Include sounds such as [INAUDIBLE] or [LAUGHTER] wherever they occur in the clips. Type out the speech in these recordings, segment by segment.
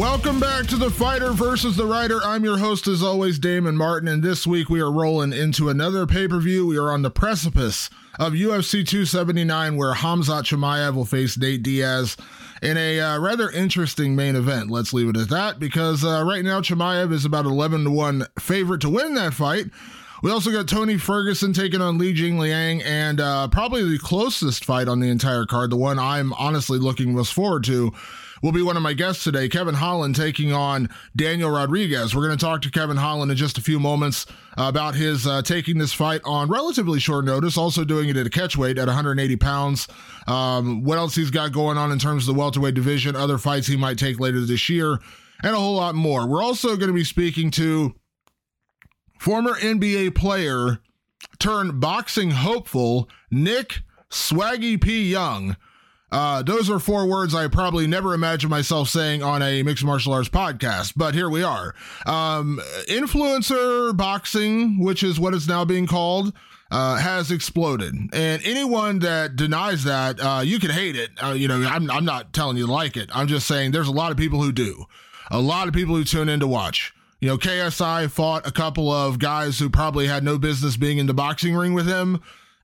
Welcome back to the Fighter versus the Writer. I'm your host, as always, Damon Martin, and this week we are rolling into another pay per view. We are on the precipice of UFC 279, where Hamzat Chimaev will face Nate Diaz in a uh, rather interesting main event. Let's leave it at that, because uh, right now Chimaev is about 11 to 1 favorite to win that fight. We also got Tony Ferguson taking on Li Jingliang, and uh, probably the closest fight on the entire card, the one I'm honestly looking most forward to will be one of my guests today, Kevin Holland, taking on Daniel Rodriguez. We're going to talk to Kevin Holland in just a few moments about his uh, taking this fight on relatively short notice, also doing it at a catchweight at 180 pounds. Um, what else he's got going on in terms of the welterweight division, other fights he might take later this year, and a whole lot more. We're also going to be speaking to former NBA player turned boxing hopeful Nick Swaggy P. Young uh, those are four words I probably never imagined myself saying on a mixed martial arts podcast, but here we are. Um, influencer boxing, which is what it's now being called, uh, has exploded. And anyone that denies that, uh, you can hate it. Uh, you know, I'm, I'm not telling you to like it. I'm just saying there's a lot of people who do. A lot of people who tune in to watch. You know, KSI fought a couple of guys who probably had no business being in the boxing ring with him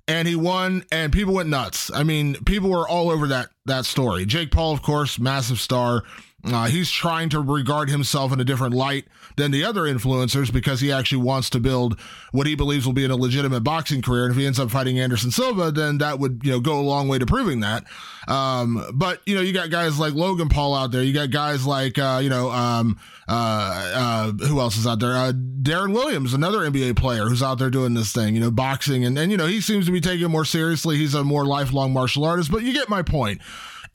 and he won and people went nuts. I mean, people were all over that that story. Jake Paul, of course, massive star. Uh, he's trying to regard himself in a different light than the other influencers because he actually wants to build what he believes will be in a legitimate boxing career. And if he ends up fighting Anderson Silva, then that would you know go a long way to proving that. Um, but you know, you got guys like Logan Paul out there. You got guys like uh, you know um, uh, uh, who else is out there? Uh, Deron Williams, another NBA player who's out there doing this thing. You know, boxing, and and you know he seems to be taking it more seriously. He's a more lifelong martial artist. But you get my point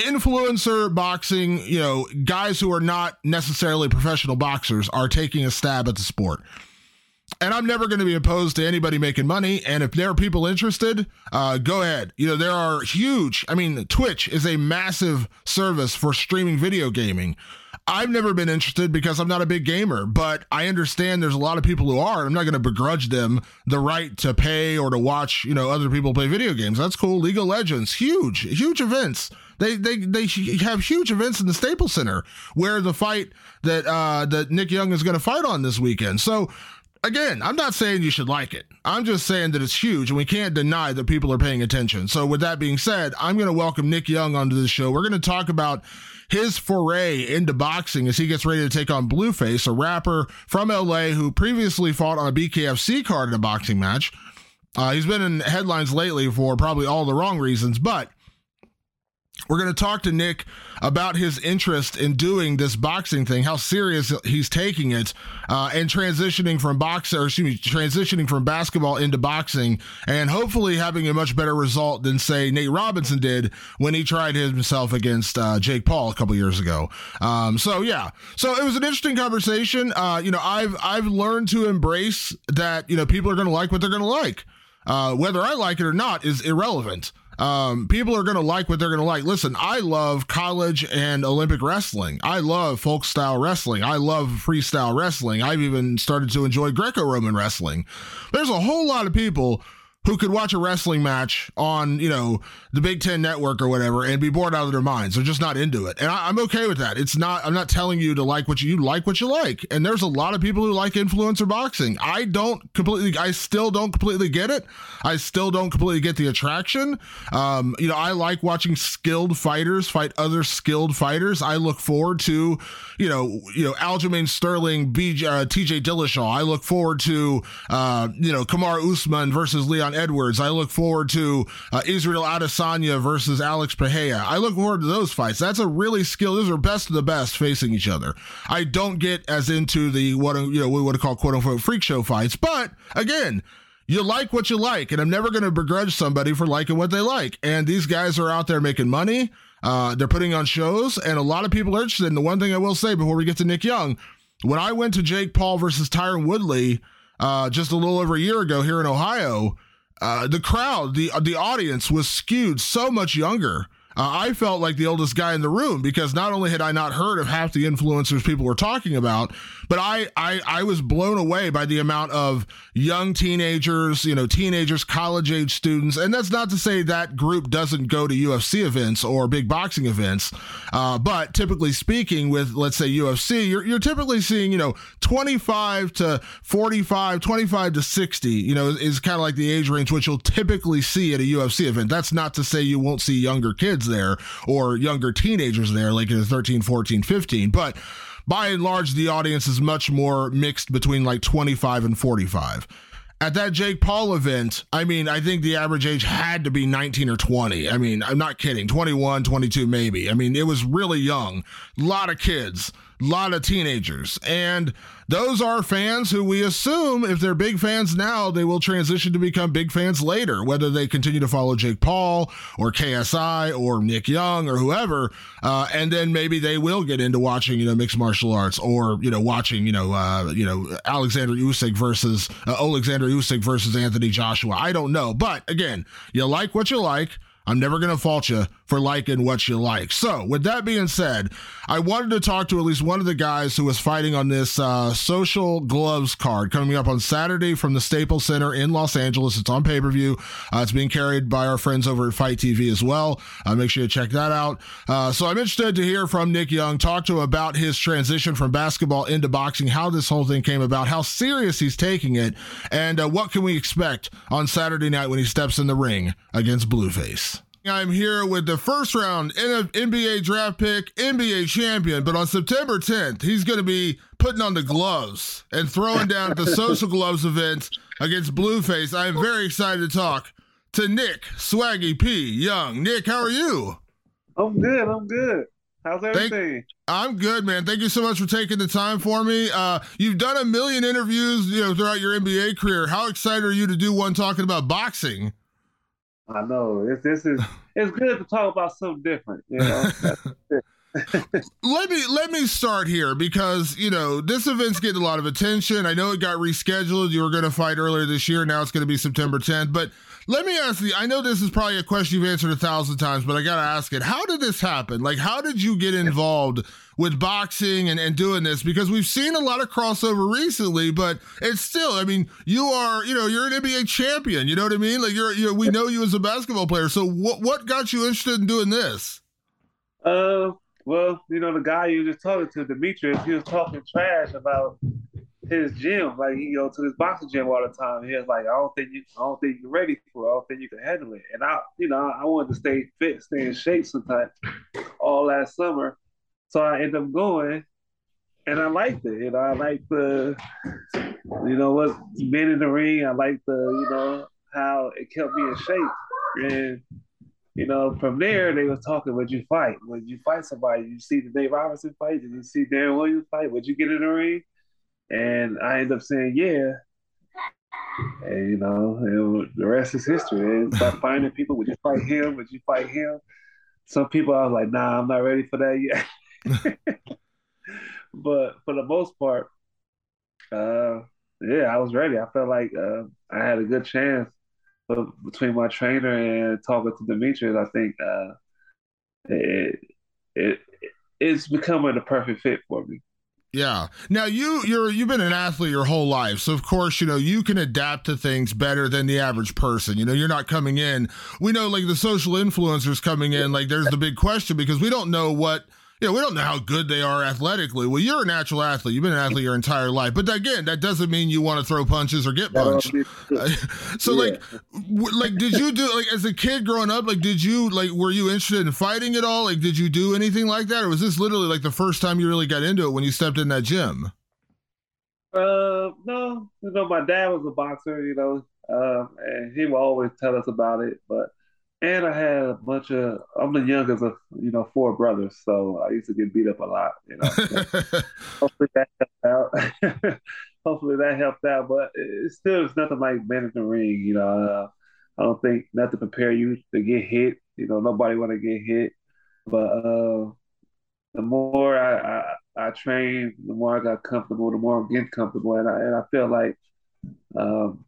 influencer boxing, you know, guys who are not necessarily professional boxers are taking a stab at the sport. And I'm never going to be opposed to anybody making money. And if there are people interested, uh, go ahead. You know, there are huge, I mean, Twitch is a massive service for streaming video gaming. I've never been interested because I'm not a big gamer, but I understand there's a lot of people who are. I'm not going to begrudge them the right to pay or to watch, you know, other people play video games. That's cool. League of Legends, huge, huge events. They they they have huge events in the Staples Center where the fight that uh, that Nick Young is going to fight on this weekend. So again, I'm not saying you should like it. I'm just saying that it's huge and we can't deny that people are paying attention. So with that being said, I'm going to welcome Nick Young onto the show. We're going to talk about his foray into boxing as he gets ready to take on Blueface, a rapper from LA who previously fought on a BKFC card in a boxing match. Uh, he's been in headlines lately for probably all the wrong reasons, but we're going to talk to Nick about his interest in doing this boxing thing, how serious he's taking it, uh, and transitioning from boxing, or excuse me, transitioning from basketball into boxing, and hopefully having a much better result than say Nate Robinson did when he tried himself against uh, Jake Paul a couple years ago. Um, so yeah, so it was an interesting conversation. Uh, you know, I've I've learned to embrace that. You know, people are going to like what they're going to like. uh, whether I like it or not is irrelevant. Um, people are going to like what they're going to like. Listen, I love college and Olympic wrestling. I love folk style wrestling. I love freestyle wrestling. I've even started to enjoy Greco Roman wrestling. There's a whole lot of people who could watch a wrestling match on, you know, the Big Ten Network or whatever and be bored out of their minds. They're just not into it. And I, am okay with that. It's not, I'm not telling you to like what you, you like what you like. And there's a lot of people who like influencer boxing. I don't completely, I still don't completely get it. I still don't completely get the attraction. Um, you know, I like watching skilled fighters fight other skilled fighters. I look forward to, you know, you know, Aljamain Sterling, BJ, uh, TJ Dillashaw. I look forward to, uh, you know, Kamaru Usman versus Leon Edwards. I look forward to uh, Israel Adesanya versus Alex Pereira. I look forward to those fights. That's a really skill. Those are best of the best facing each other. I don't get as into the what you know we would call quote unquote freak show fights, but again. You like what you like, and I'm never going to begrudge somebody for liking what they like. And these guys are out there making money. Uh, they're putting on shows, and a lot of people are interested. And the one thing I will say before we get to Nick Young, when I went to Jake Paul versus Tyron Woodley uh, just a little over a year ago here in Ohio, uh, the crowd, the the audience was skewed so much younger. Uh, I felt like the oldest guy in the room because not only had I not heard of half the influencers people were talking about, but I, I, I was blown away by the amount of young teenagers, you know, teenagers, college age students. And that's not to say that group doesn't go to UFC events or big boxing events. Uh, but typically speaking, with let's say UFC, you're, you're typically seeing, you know, 25 to 45, 25 to 60, you know, is, is kind of like the age range which you'll typically see at a UFC event. That's not to say you won't see younger kids there or younger teenagers there, like in 13, 14, 15. But by and large, the audience is much more mixed between like 25 and 45 at that Jake Paul event, I mean, I think the average age had to be 19 or 20. I mean, I'm not kidding. 21, 22, maybe. I mean, it was really young. A lot of kids, lot of teenagers. And those are fans who we assume, if they're big fans now, they will transition to become big fans later, whether they continue to follow Jake Paul or KSI or Nick Young or whoever. Uh, and then maybe they will get into watching, you know, mixed martial arts or, you know, watching, you know, uh, you know, Alexander Usyk versus uh, Alexander Usyk versus Anthony Joshua. I don't know. But again, you like what you like. I'm never going to fault you for liking what you like. So, with that being said, I wanted to talk to at least one of the guys who was fighting on this uh, social gloves card coming up on Saturday from the Staples Center in Los Angeles. It's on pay per view. Uh, it's being carried by our friends over at FITE TV as well. Uh, make sure you check that out. Uh, so, I'm interested to hear from Nick Young, talk to him about his transition from basketball into boxing, how this whole thing came about, how serious he's taking it, and uh, what can we expect on Saturday night when he steps in the ring against Blueface. I'm here with the first round NBA draft pick, NBA champion, but on September 10th, he's going to be putting on the gloves and throwing down at the [LAUGHS] social gloves event against Blueface. I am very excited to talk to Nick Swaggy P. Young. Nick, how are you? I'm good. I'm good. How's everything? Thank, I'm good, man. Thank you so much for taking the time for me. Uh, you've done a million interviews, you know, throughout your NBA career. How excited are you to do one talking about boxing? I know. It's this is [LAUGHS] it's good to talk about something different, you know. [LAUGHS] let me let me start here because you know this event's getting a lot of attention. I know it got rescheduled. You were going to fight earlier this year. Now it's going to be September 10th. But let me ask you. I know this is probably a question you've answered a thousand times, but I got to ask it. How did this happen? Like, how did you get involved with boxing and, and doing this because we've seen a lot of crossover recently, but it's still, I mean, you are, you know, you're an NBA champion. You know what I mean? Like you're, you we know you as a basketball player. So what, what got you interested in doing this? Uh, well, you know, the guy you just talking to, Demetrius, he was talking trash about his gym, like you know, to his boxing gym all the time. He was like, I don't think you, I don't think you're ready for it. I don't think you can handle it. And I, you know, I wanted to stay fit, stay in shape sometimes. All last summer, so I ended up going, and I liked it. You know, I liked the, you know, what being in the ring. I liked the, you know, how it kept me in shape. And you know, from there they was talking, would you fight? Would you fight somebody? You see the Dave Robinson fight? Did you see Deron Williams fight? Would you get in the ring? And I ended up saying, yeah. And you know, the rest is history. And start finding people. Would you fight him? Would you fight him? Some people I was like, nah, I'm not ready for that yet. [LAUGHS] but for the most part, uh, yeah, I was ready. I felt like uh, I had a good chance but between my trainer and talking to Demetrius, I think uh, it, it it's becoming the perfect fit for me. Yeah. Now you you're you've been an athlete your whole life. So of course, you know, you can adapt to things better than the average person. You know, you're not coming in. We know like the social influencers coming in, like there's the big question because we don't know what know, we don't know how good they are athletically. Well, you're a natural athlete. You've been an athlete your entire life. But again, that doesn't mean you want to throw punches or get punched. [LAUGHS] so, yeah. like, w- like, did you do like as a kid growing up? Like, did you like were you interested in fighting at all? Like, did you do anything like that, or was this literally like the first time you really got into it when you stepped in that gym? Uh, no. You know, my dad was a boxer. You know, uh, and he would always tell us about it, but and I had a bunch of. I'm the youngest of you know four brothers, so I used to get beat up a lot. You know, so [LAUGHS] hopefully that helped out. [LAUGHS] hopefully that helped out, but it still is nothing like being in the ring. You know, uh, I don't think nothing prepare you to get hit. You know, nobody want to get hit, but uh, the more I, I I trained, the more I got comfortable, the more I'm getting comfortable, and I and I feel like um,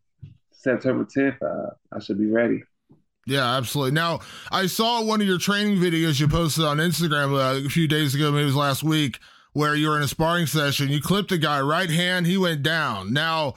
September 10th, uh, I should be ready. Yeah, absolutely. Now, I saw one of your training videos you posted on Instagram uh, a few days ago, maybe it was last week, where you were in a sparring session. You clipped a guy right hand, he went down. Now,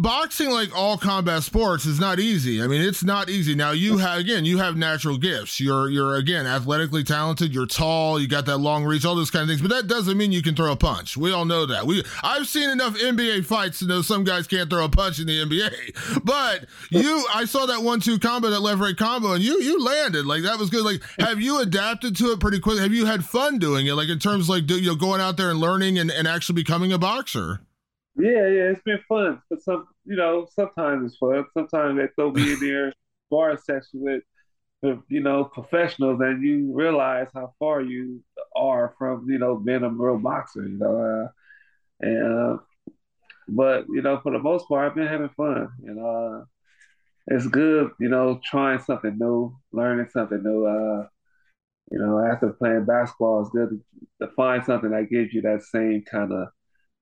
boxing like all combat sports is not easy. I mean, it's not easy. Now you have again, you have natural gifts. You're you're again athletically talented, you're tall, you got that long reach, all those kind of things, but that doesn't mean you can throw a punch. We all know that. We I've seen enough NBA fights to know some guys can't throw a punch in the NBA. [LAUGHS] But you I saw that one two combo, that left right combo, and you you landed. Like that was good. Like have you adapted to it pretty quickly? Have you had fun doing it? Like in terms like do, you know going out there and learning and, and actually becoming a boxer? Yeah, yeah, it's been fun. But some, you know, sometimes it's fun. Sometimes they throw me in [LAUGHS] there bar section with, you know, professionals, and you realize how far you are from, you know, being a real boxer. You know, uh, and uh, but you know, for the most part, I've been having fun. You know, uh, it's good. You know, trying something new, learning something new. Uh, you know, after playing basketball, it's good to, to find something that gives you that same kind of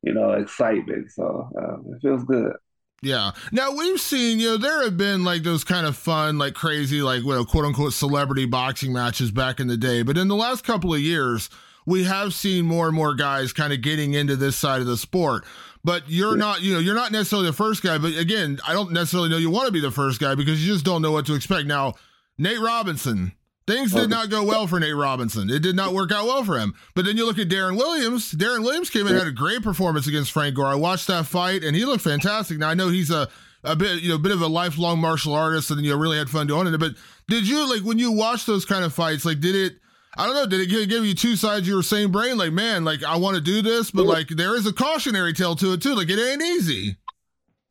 you know, excitement. So um, it feels good. Yeah. Now we've seen, you know, there have been like those kind of fun, like crazy, like you know, quote unquote celebrity boxing matches back in the day. But in the last couple of years, we have seen more and more guys kind of getting into this side of the sport. But you're not, you know, you're not necessarily the first guy. But again, I don't necessarily know you want to be the first guy because you just don't know what to expect. Now, Nate Robinson, Things did not go well for Nate Robinson. It did not work out well for him. But then you look at Deron Williams. Deron Williams came in and had a great performance against Frank Gore. I watched that fight and he looked fantastic. Now I know he's a a bit you know a bit of a lifelong martial artist and you know really had fun doing it. But did you like when you watch those kind of fights? Like did it? I don't know. Did it give you two sides of your same brain? Like man, like I want to do this, but like there is a cautionary tale to it too. Like it ain't easy.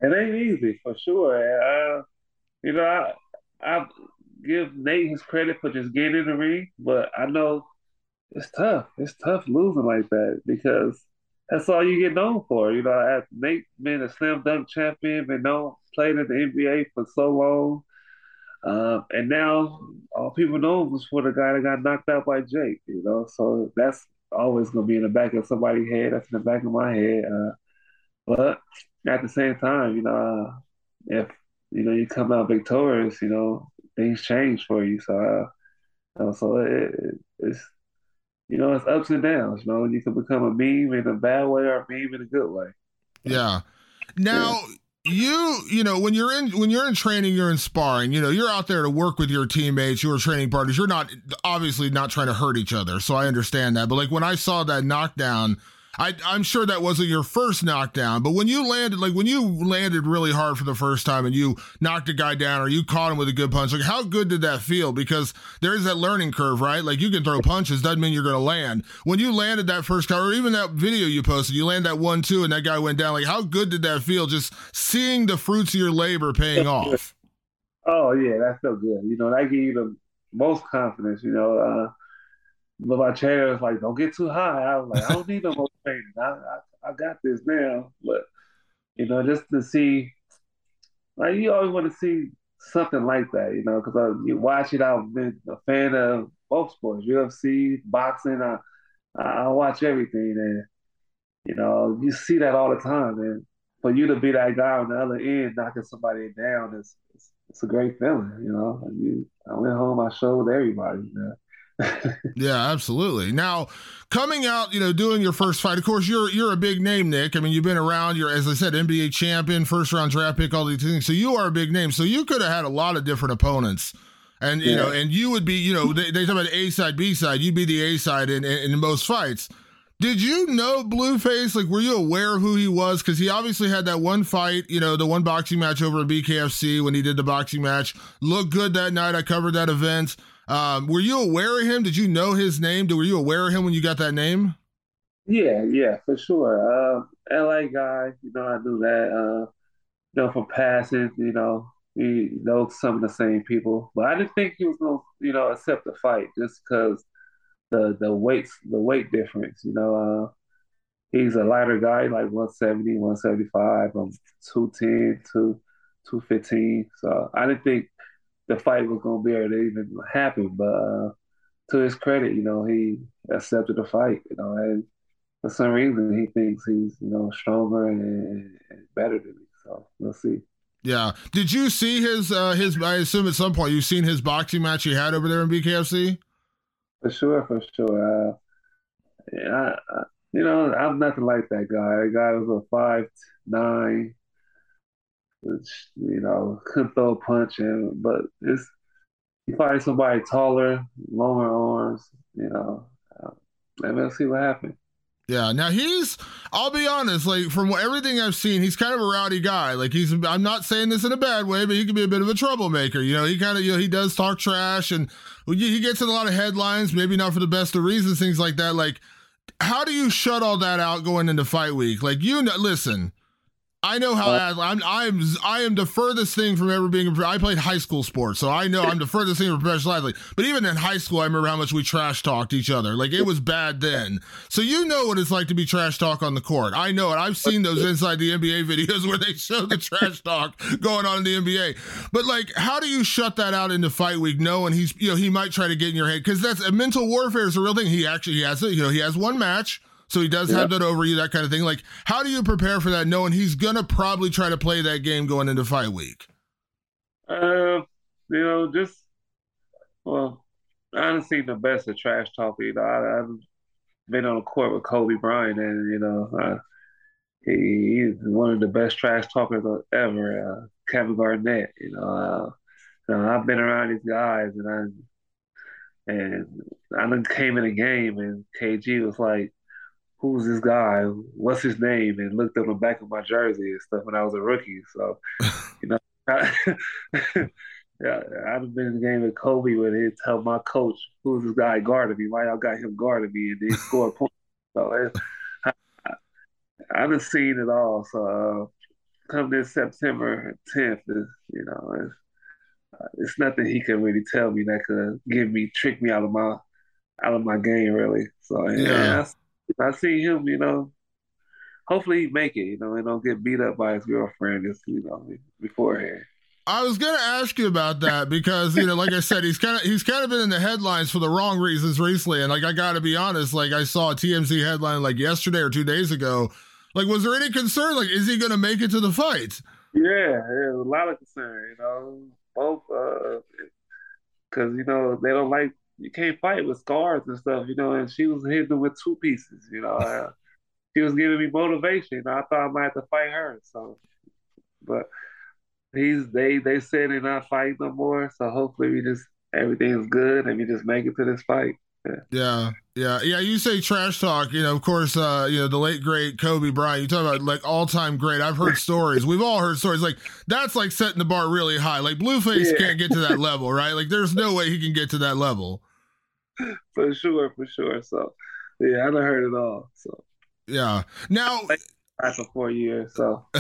It ain't easy for sure. Uh, you know, I, I give Nate his credit for just getting in the ring, but I know it's tough. It's tough losing like that because that's all you get known for. You know, Nate been a slam dunk champion, been known played in the NBA for so long. Uh, and now all people know was for the guy that got knocked out by Jake, you know. So that's always gonna be in the back of somebody's head. That's in the back of my head. Uh, but at the same time, you know, uh, if you know you come out victorious, you know, things change for you. So, uh, so it, it's you know it's ups and downs. You know, you can become a meme in a bad way or a meme in a good way. Yeah. Now. Yeah. You, you know, when you're in when you're in training, you're in sparring. You know, you're out there to work with your teammates, your training partners. You're not obviously not trying to hurt each other, so I understand that. But like when I saw that knockdown, I, I'm sure that wasn't your first knockdown, but when you landed, like when you landed really hard for the first time and you knocked a guy down or you caught him with a good punch, like how good did that feel? Because there is that learning curve, right? Like you can throw punches, doesn't mean you're going to land. When you landed that first guy, or even that video you posted, you land that one, two, and that guy went down, like how good did that feel just seeing the fruits of your labor paying off? Oh, yeah, that felt good. You know, that gave you the most confidence, you know. Uh, trainer was like, "Don't get too high." I was like, "I don't need no more training. I, I, I got this now." But you know, just to see, like you always want to see something like that, you know, because you watch it. I've been a fan of both sports, UFC, boxing. I I watch everything, and you know, you see that all the time. And for you to be that guy on the other end knocking somebody down is, is it's a great feeling, you know. I went home, I showed everybody. Yeah, absolutely. Now, coming out, you know, doing your first fight. Of course, you're you're a big name, Nick. I mean, you've been around. You're, as I said, NBA champion, first round draft pick, all these things. So you are a big name. So you could have had a lot of different opponents, and you yeah. know, and you would be, you know, they, they talk about A side, B side. You'd be the A side in, in, in most fights. Did you know Blueface? Like, were you aware of who he was? Because he obviously had that one fight, you know, the one boxing match over at BKFC when he did the boxing match. Looked good that night. I covered that event. Um, were you aware of him? Did you know his name? Were you aware of him when you got that name? Yeah, yeah, for sure. Uh, LA guy, you know, I knew that. Uh, you know, from passing, you know, we know some of the same people, but I didn't think he was gonna, you know, accept the fight just because the the weights the weight difference. You know, uh, he's a lighter guy, like 170, 175. I'm 210, 2, 215. So I didn't think the fight was gonna be able to even happen. But uh, to his credit, you know, he accepted the fight. You know, and for some reason he thinks he's you know stronger and, and better than me. So we'll see. Yeah. Did you see his uh his I assume at some point you've seen his boxing match he had over there in BKFC? For sure, for sure. Uh, yeah, I, I, you know, I'm nothing like that guy. That guy was a five nine, which you know couldn't throw a punch in, but it's you find somebody taller, longer arms, you know, uh, and we'll see what happens. Yeah. Now he's, I'll be honest, like from everything I've seen, he's kind of a rowdy guy. Like he's, I'm not saying this in a bad way, but he can be a bit of a troublemaker. You know, he kind of, you know, he does talk trash and he gets in a lot of headlines, maybe not for the best of reasons, things like that. Like, how do you shut all that out going into fight week? Like, you know, listen, I know how uh, I'm. I'm. I am the furthest thing from ever being. I played high school sports, so I know I'm the furthest thing from professional athlete. But even in high school, I remember how much we trash talked each other. Like it was bad then. So you know what it's like to be trash talk on the court. I know it. I've seen those inside the NBA videos [LAUGHS] where they show the trash talk going on in the NBA. But like, how do you shut that out into fight week, knowing he's you know he might try to get in your head because that's a mental warfare is a real thing. He actually he has it. You know he has one match so he does have that over you, that kind of thing. Like, how do you prepare for that, knowing he's gonna probably try to play that game going into fight week? Uh, you know, just well, seen the best of trash talking. You know, I, have been on the court with Kobe Bryant, and you know, uh, he, he's one of the best trash talkers ever. Uh, Kevin Garnett, you know, uh, you know, I've been around these guys, and I and I came in a game, and KG was like, who's this guy? What's his name? And looked up the back of my jersey and stuff when I was a rookie. So, [LAUGHS] you know, I, [LAUGHS] yeah, I've been in the game with Kobe when he'd tell my coach, who's this guy guarding me? Why y'all got him guarding me? And then score points. So it, I, I, I've seen it all. So uh, come this September 10th, is, you know, it's, uh, it's nothing he can really tell me that could give me, trick me out of my out of my game, really. So yeah, yeah I see him, you know, hopefully he make it, you know, and don't get beat up by his girlfriend, just, you know, beforehand. I was gonna ask you about that because you know, like I said, he's kind of he's kind of been in the headlines for the wrong reasons recently, and like I got to be honest, like I saw a TMZ headline like yesterday or two days ago. Like, was there any concern? Like, is he gonna make it to the fight? Yeah, there's a lot of concern. You know, both because uh, you know they don't like you can't fight with scars and stuff, you know. And she was hitting with two pieces, you know. Uh, she was giving me motivation. I thought I might have to fight her. So, but he's they they said they're not fighting no more. So hopefully we just everything's good and we just make it to this fight. Yeah. yeah, yeah, You say trash talk. You know, of course, uh, you know the late great Kobe Bryant. You talk about like all time great. I've heard [LAUGHS] stories. We've all heard stories. Like that's like setting the bar really high. Like Blueface yeah. can't get to that level, right? Like there's no way he can get to that level. [LAUGHS] For sure, for sure. So, yeah, I done heard it all. So, yeah. Now, for four years. So. [LAUGHS]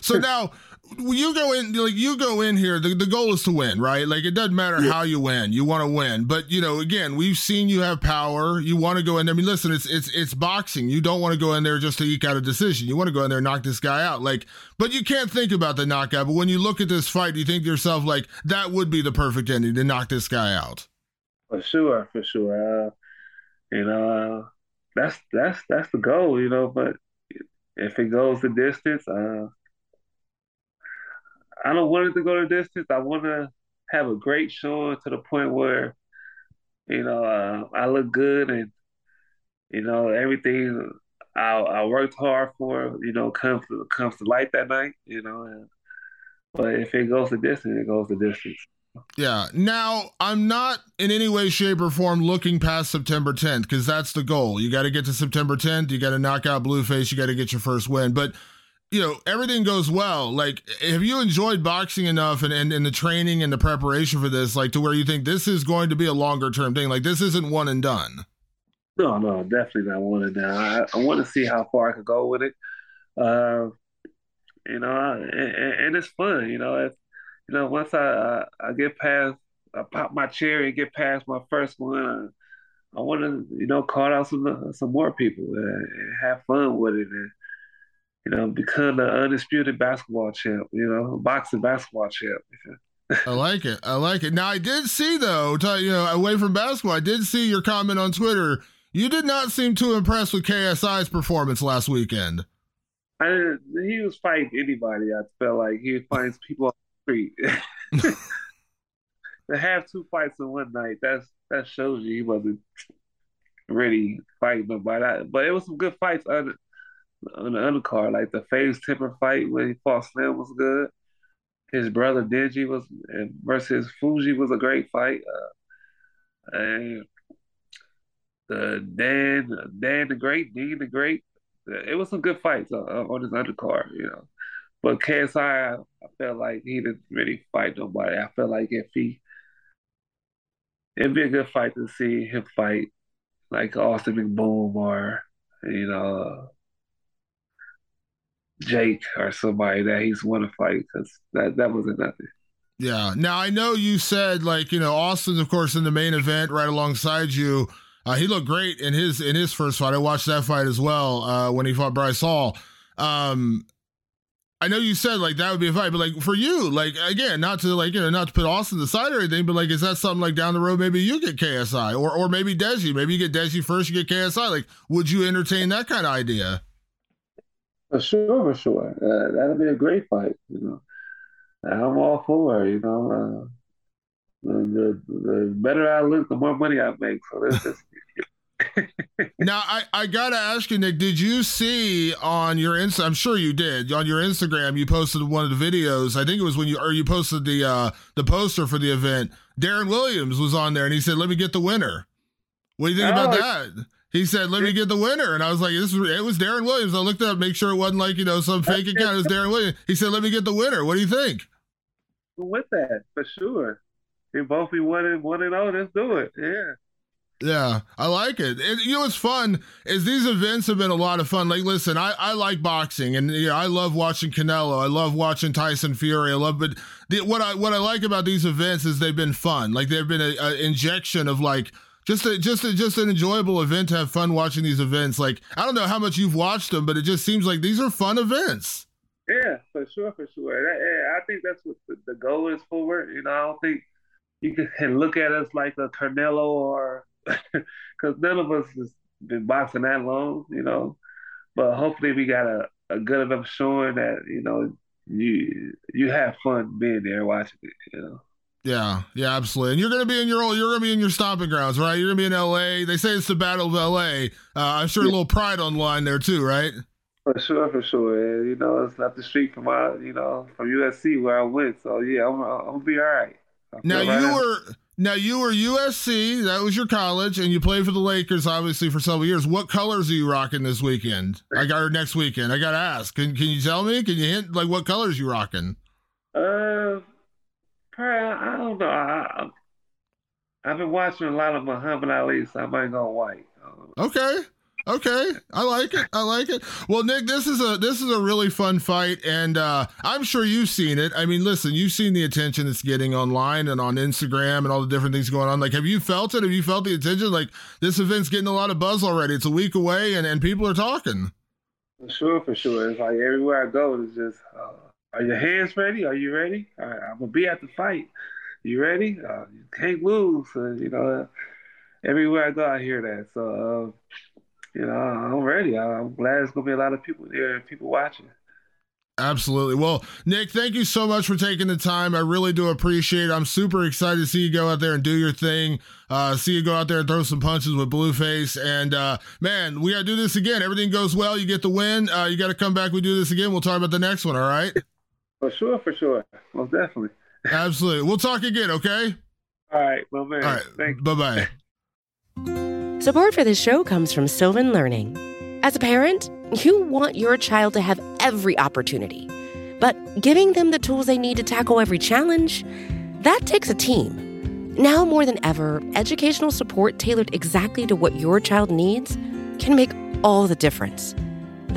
so now you go in like you go in here the, the goal is to win right? Like it doesn't matter yeah. how you win you want to win. But you know again we've seen you have power you want to go in there. I mean listen it's it's it's boxing. You don't want to go in there just to eke out a decision. You want to go in there and knock this guy out. Like but you can't think about the knockout but when you look at this fight you think to yourself like that would be the perfect ending to knock this guy out. For sure for sure. Uh, you know uh, that's that's that's the goal you know but if it goes the distance uh I don't want it to go the distance. I want to have a great showing to the point where, you know, uh, I look good and, you know, everything I, I worked hard for, you know, comes to comes to light that night, you know. And, but if it goes the distance, it goes the distance. Yeah. Now, I'm not in any way, shape, or form looking past September 10th because that's the goal. You got to get to September 10th. You got to knock out Blueface. You got to get your first win. But you know, everything goes well. Like, have you enjoyed boxing enough and, and, and the training and the preparation for this, like, to where you think this is going to be a longer term thing? Like, this isn't one and done. No, no, definitely not one and done. I, I want to see how far I could go with it. Uh, you know, and, and, it's fun. You know, if, you know, once I, I, I get past, I pop my cherry and get past my first one. I, I want to, you know, call out some some more people and, and have fun with it and you know, become the undisputed basketball champ, you know, boxing basketball champ. I like it. I like it. Now, I did see, though, you know, away from basketball, I did see your comment on Twitter. You did not seem too impressed with KSI's performance last weekend. I, he was fighting anybody. I felt like he finds people on the street. [LAUGHS] to have two fights in one night, that's that shows you he wasn't really fighting nobody. But it was some good fights on the undercard. Like the FaZe Temper fight where he fought Slim was good. His brother Deji was versus Fuji was a great fight. Uh, and the Dan Dan the Great, Dean the Great. It was some good fights uh, uh on his undercard, you know. But KSI, I felt like he didn't really fight nobody. I felt like if he, it'd be a good fight to see him fight like Austin McBoom or you know Jake or somebody that he's want to fight because that that wasn't nothing. Yeah. Now I know you said like you know Austin, of course, in the main event right alongside you. Uh, he looked great in his in his first fight. I watched that fight as well uh, when he fought Bryce Hall. Um, I know you said like that would be a fight, but like for you, like again, not to like you know not to put Austin aside or anything, but like is that something like down the road maybe you get KSI or or maybe Deji, maybe you get Deji first, you get KSI. Like, would you entertain that kind of idea? For sure, for sure. Uh, that'll be a great fight, you know. I'm all for it, you know. Uh, the, the better I look, the more money I make. So that's just. [LAUGHS] now I, I gotta ask you, Nick. Did you see on your Insta? I'm sure you did. On your Instagram, you posted one of the videos. I think it was when you or you posted the uh, the poster for the event. Deron Williams was on there, and he said, "Let me get the winner." What do you think oh, about that? He said, "Let me get the winner," and I was like, "This was it was Deron Williams." I looked up, make sure it wasn't like you know some fake account. It was Deron Williams. He said, "Let me get the winner." What do you think? With that, for sure. We both be one and one and oh. Let's do it. Yeah. Yeah, I like it. it. You know what's fun is these events have been a lot of fun. Like, listen, I, I like boxing, and you know, I love watching Canelo. I love watching Tyson Fury. I love, but the, what I what I like about these events is they've been fun. Like, they've been an injection of like just a, just a, just an enjoyable event to have fun watching these events. Like I don't know how much you've watched them, but it just seems like these are fun events. Yeah, for sure, for sure. That, yeah, I think that's what the, the, goal is for. You know, I don't think you can look at us like a Canelo or [LAUGHS] because none of us has been boxing that long. You know, but hopefully we got a, a good enough showing that you know you you have fun being there watching it. You know. Yeah, yeah, absolutely. And you're gonna be in your old you're gonna be in your stomping grounds, right? You're gonna be in L.A. They say it's the Battle of L.A. Uh, I'm sure yeah. a little pride on line there too, right? For sure, for sure. And, you know, it's not the street from my, you know, from USC where I went. So yeah, I'm, I'm gonna be all right. Now right you were now you were USC. That was your college, and you played for the Lakers, obviously, for several years. What colors are you rocking this weekend? I got her next weekend. I got to ask. Can Can you tell me? Can you hint like what colors you rocking? Uh, I, I don't know. I, have been watching a lot of Muhammad Ali, so I might go white. Okay. Okay, I like it. I like it. Well, Nick, this is a this is a really fun fight, and uh, I'm sure you've seen it. I mean, listen, you've seen the attention it's getting online and on Instagram and all the different things going on. Like, have you felt it? Have you felt the attention? Like, this event's getting a lot of buzz already. It's a week away, and and people are talking. For sure, for sure. It's like everywhere I go, it's just. Uh are your hands ready? Are you ready? I'm gonna be at the fight. You ready? Uh, you can't lose. Uh, you know, everywhere I go, I hear that. So, uh, you know, I'm ready. I'm glad it's gonna be a lot of people there and people watching. Absolutely. Well, Nick, thank you so much for taking the time. I really do appreciate it. I'm super excited to see you go out there and do your thing. Uh, see you go out there and throw some punches with Blueface. And uh, man, we got to do this again. Everything goes well. You get the win. Uh, you got to come back. We do this again. We'll talk about the next one. All right. For sure. For sure. Most definitely. [LAUGHS] Absolutely. We'll talk again. Okay. All right. Well, man. All right. Bye bye. [LAUGHS] Support for this show comes from Sylvan Learning. As a parent, you want your child to have every opportunity, but giving them the tools they need to tackle every challenge, that takes a team. Now more than ever, educational support tailored exactly to what your child needs can make all the difference.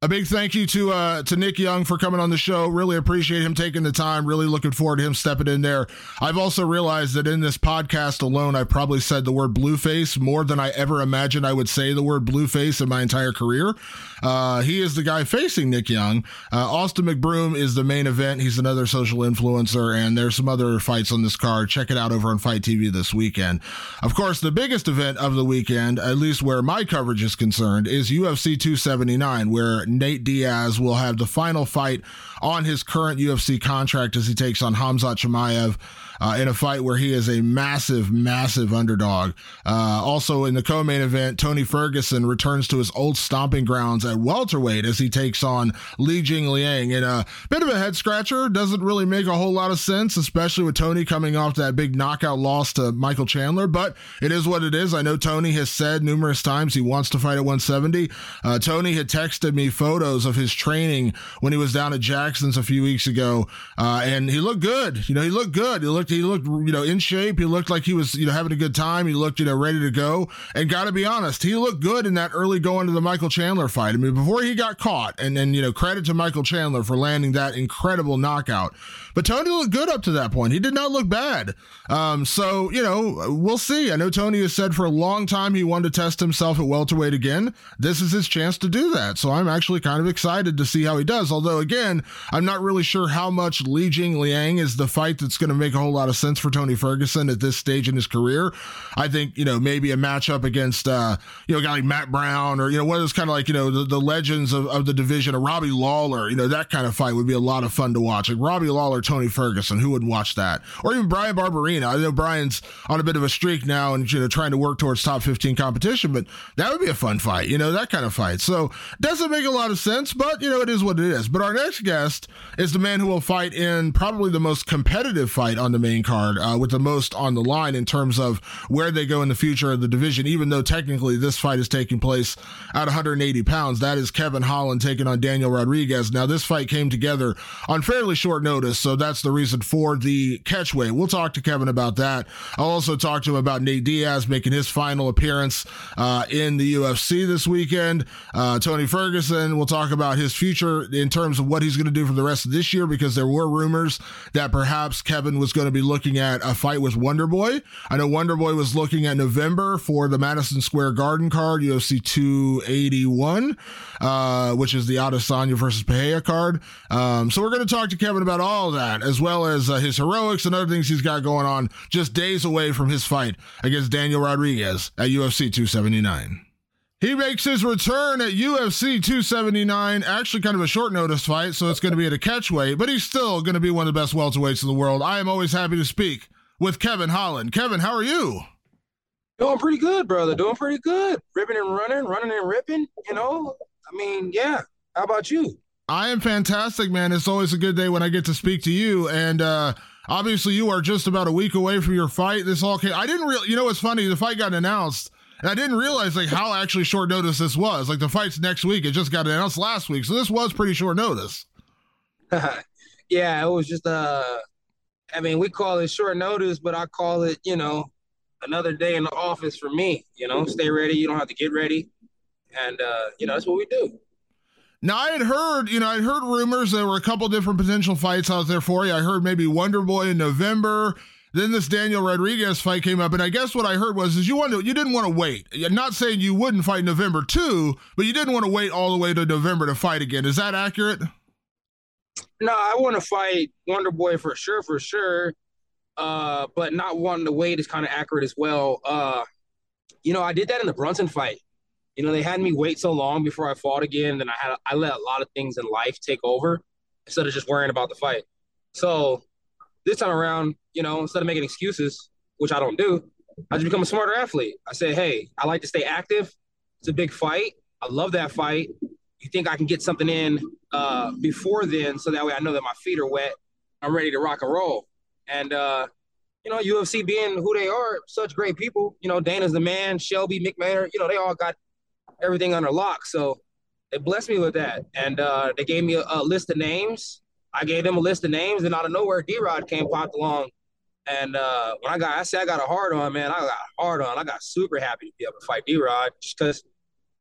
A big thank you to uh, to Nick Young for coming on the show. Really appreciate him taking the time. Really looking forward to him stepping in there. I've also realized that in this podcast alone, I probably said the word blueface more than I ever imagined I would say the word blueface in my entire career. Uh, he is the guy facing Nick Young. Uh, Austin McBroom is the main event. He's another social influencer, and there's some other fights on this card. Check it out over on FITE TV this weekend. Of course, the biggest event of the weekend, at least where my coverage is concerned, is UFC 279, where Nate Diaz will have the final fight on his current UFC contract as he takes on Hamzat Chimaev uh, in a fight where he is a massive, massive underdog. Uh, also in the co-main event, Tony Ferguson returns to his old stomping grounds at welterweight as he takes on Li Jing Liang in a bit of a head scratcher. Doesn't really make a whole lot of sense, especially with Tony coming off that big knockout loss to Michael Chandler. But it is what it is. I know Tony has said numerous times he wants to fight at 170. Uh, Tony had texted me photos of his training when he was down at Jackson's a few weeks ago, uh, and he looked good. You know, he looked good. He looked looked he looked you know in shape. He looked like he was you know having a good time. He looked you know ready to go. And got to be honest, he looked good in that early going to the Michael Chandler fight. I mean, before he got caught, and then you know credit to Michael Chandler for landing that incredible knockout. But Tony looked good up to that point. He did not look bad. Um, so, you know, we'll see. I know Tony has said for a long time he wanted to test himself at welterweight again. This is his chance to do that. So I'm actually kind of excited to see how he does. Although, again, I'm not really sure how much Li Jing Liang is the fight that's going to make a whole lot of sense for Tony Ferguson at this stage in his career. I think, you know, maybe a matchup against, uh, you know, a guy like Matt Brown or, you know, one of those kind of like, you know, the, the legends of, of the division, a Robbie Lawler, you know, that kind of fight would be a lot of fun to watch. Like Robbie Lawler, Tony Ferguson. Who would watch that? Or even Bryan Barberena. I know Brian's on a bit of a streak now and you know trying to work towards top 15 competition, but that would be a fun fight, you know, that kind of fight. So doesn't make a lot of sense, but you know, it is what it is. But our next guest is the man who will fight in probably the most competitive fight on the main card, uh, with the most on the line in terms of where they go in the future of the division, even though technically this fight is taking place at 180 pounds. That is Kevin Holland taking on Daniel Rodriguez. Now, this fight came together on fairly short notice, so that's the reason for the catchweight. We'll talk to Kevin about that. I'll also talk to him about Nate Diaz making his final appearance uh, in the UFC this weekend. Uh, Tony Ferguson, we'll talk about his future in terms of what he's going to do for the rest of this year because there were rumors that perhaps Kevin was going to be looking at a fight with Wonder Boy. I know Wonder Boy was looking at November for the Madison Square Garden card, UFC 281, uh, which is the Adesanya versus Pereira card. Um, so we're going to talk to Kevin about all of that, as well as uh, his heroics and other things he's got going on just days away from his fight against Daniel Rodriguez at UFC 279. He makes his return at UFC 279. Actually, kind of a short notice fight, so it's going to be at a catchweight, but he's still going to be one of the best welterweights in the world. I am always happy to speak with Kevin Holland. Kevin, how are you? Doing pretty good, brother. Doing pretty good. Ripping and running, running and ripping. You know, I mean, yeah. How about you? I am fantastic, man. It's always a good day when I get to speak to you. And uh, obviously, you are just about a week away from your fight. This all came. I didn't really. You know what's funny? The fight got announced and I didn't realize like how actually short notice this was. Like the fight's next week. It just got announced last week. So this was pretty short notice. [LAUGHS] yeah, it was just uh I mean, we call it short notice, but I call it, you know, another day in the office for me. You know, stay ready. You don't have to get ready. And uh, you know, that's what we do. Now I had heard, you know, I heard rumors there were a couple different potential fights out there for you. I heard maybe Wonder Boy in November. Then this Daniel Rodriguez fight came up, and I guess what I heard was is you wanted you didn't want to wait. I'm not saying you wouldn't fight November two, but you didn't want to wait all the way to November to fight again. Is that accurate? No, I want to fight Wonder Boy for sure, for sure. Uh, but not wanting to wait is kind of accurate as well. Uh, you know, I did that in the Brunson fight. You know, they had me wait so long before I fought again, Then I had I let a lot of things in life take over instead of just worrying about the fight. So this time around, you know, instead of making excuses, which I don't do, I just become a smarter athlete. I said, hey, I like to stay active. It's a big fight. I love that fight. You think I can get something in uh, before then, so that way I know that my feet are wet. I'm ready to rock and roll. And uh, you know, UFC being who they are, such great people. You know, Dana's the man, Shelby McMahon. You know, they all got everything under lock. So they blessed me with that, and uh, they gave me a, a list of names I gave them a list of names, and out of nowhere, D Rod came popped along. And uh, when I got, I said I got a hard on, man. I got a hard on. I got super happy to be able to fight D Rod just because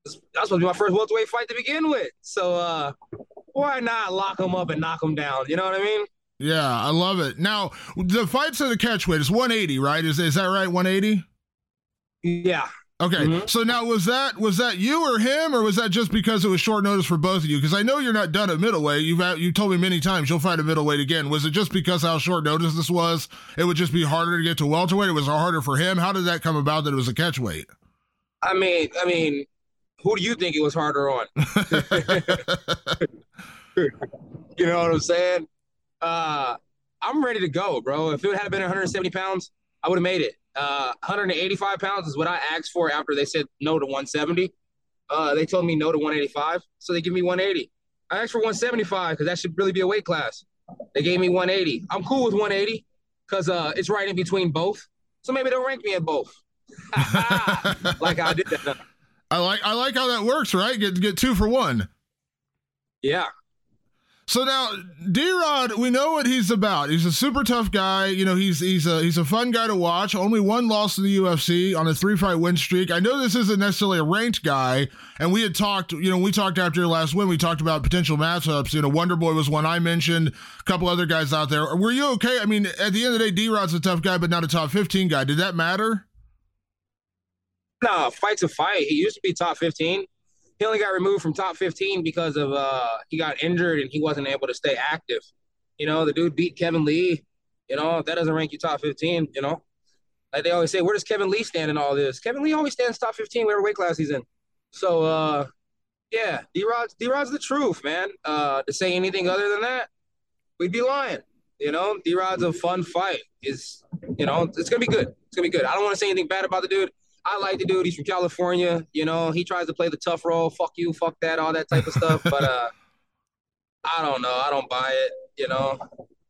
that's supposed to be my first welterweight fight to begin with. So uh, why not lock him up and knock him down? You know what I mean? Yeah, I love it. Now the fights of the catchweight is 180, right? Is is that right? 180? Yeah, Okay, mm-hmm. so now was that was that you or him, or was that just because it was short notice for both of you? Because I know you're not done at middleweight. You've you told me many times you'll fight a middleweight again. Was it just because how short notice this was? It would just be harder to get to welterweight. It was harder for him. How did that come about that it was a catchweight? I mean, I mean, who do you think it was harder on? [LAUGHS] you know what I'm saying? Uh, I'm ready to go, bro. If it had been 170 pounds, I would have made it. Uh, 185 pounds is what I asked for after they said no to 170. Uh, they told me no to 185, so they give me 180. I asked for 175 because that should really be a weight class. They gave me 180. I'm cool with 180 because uh, it's right in between both. So maybe they'll rank me at both. [LAUGHS] like I did that. I like I like how that works, right? Get get two for one. Yeah, so now, D Rod, we know what he's about. He's a super tough guy. You know, he's he's a he's a fun guy to watch. Only one loss in the UFC on a three fight win streak. I know this isn't necessarily a ranked guy, and we had talked. You know, we talked after your last win. We talked about potential matchups. You know, Wonder Boy was one I mentioned. A couple other guys out there. Were you okay? I mean, at the end of the day, D Rod's a tough guy, but not a top fifteen guy. Did that matter? Nah, fight to fight. He used to be top fifteen he only got removed from top 15 because of uh he got injured and he wasn't able to stay active. You know, the dude beat Kevin Lee. You know, that doesn't rank you top 15, you know. Like they always say, where does Kevin Lee stand in all this? Kevin Lee always stands top 15 whatever weight class he's in. So uh yeah, D Rod's D Rod's the truth, man. Uh to say anything other than that, we'd be lying. You know, D Rod's a fun fight. Is you know, it's gonna be good. It's gonna be good. I don't want to say anything bad about the dude. I like the dude. He's from California. You know, he tries to play the tough role. Fuck you, fuck that, all that type of stuff. But uh, [LAUGHS] I don't know. I don't buy it. You know,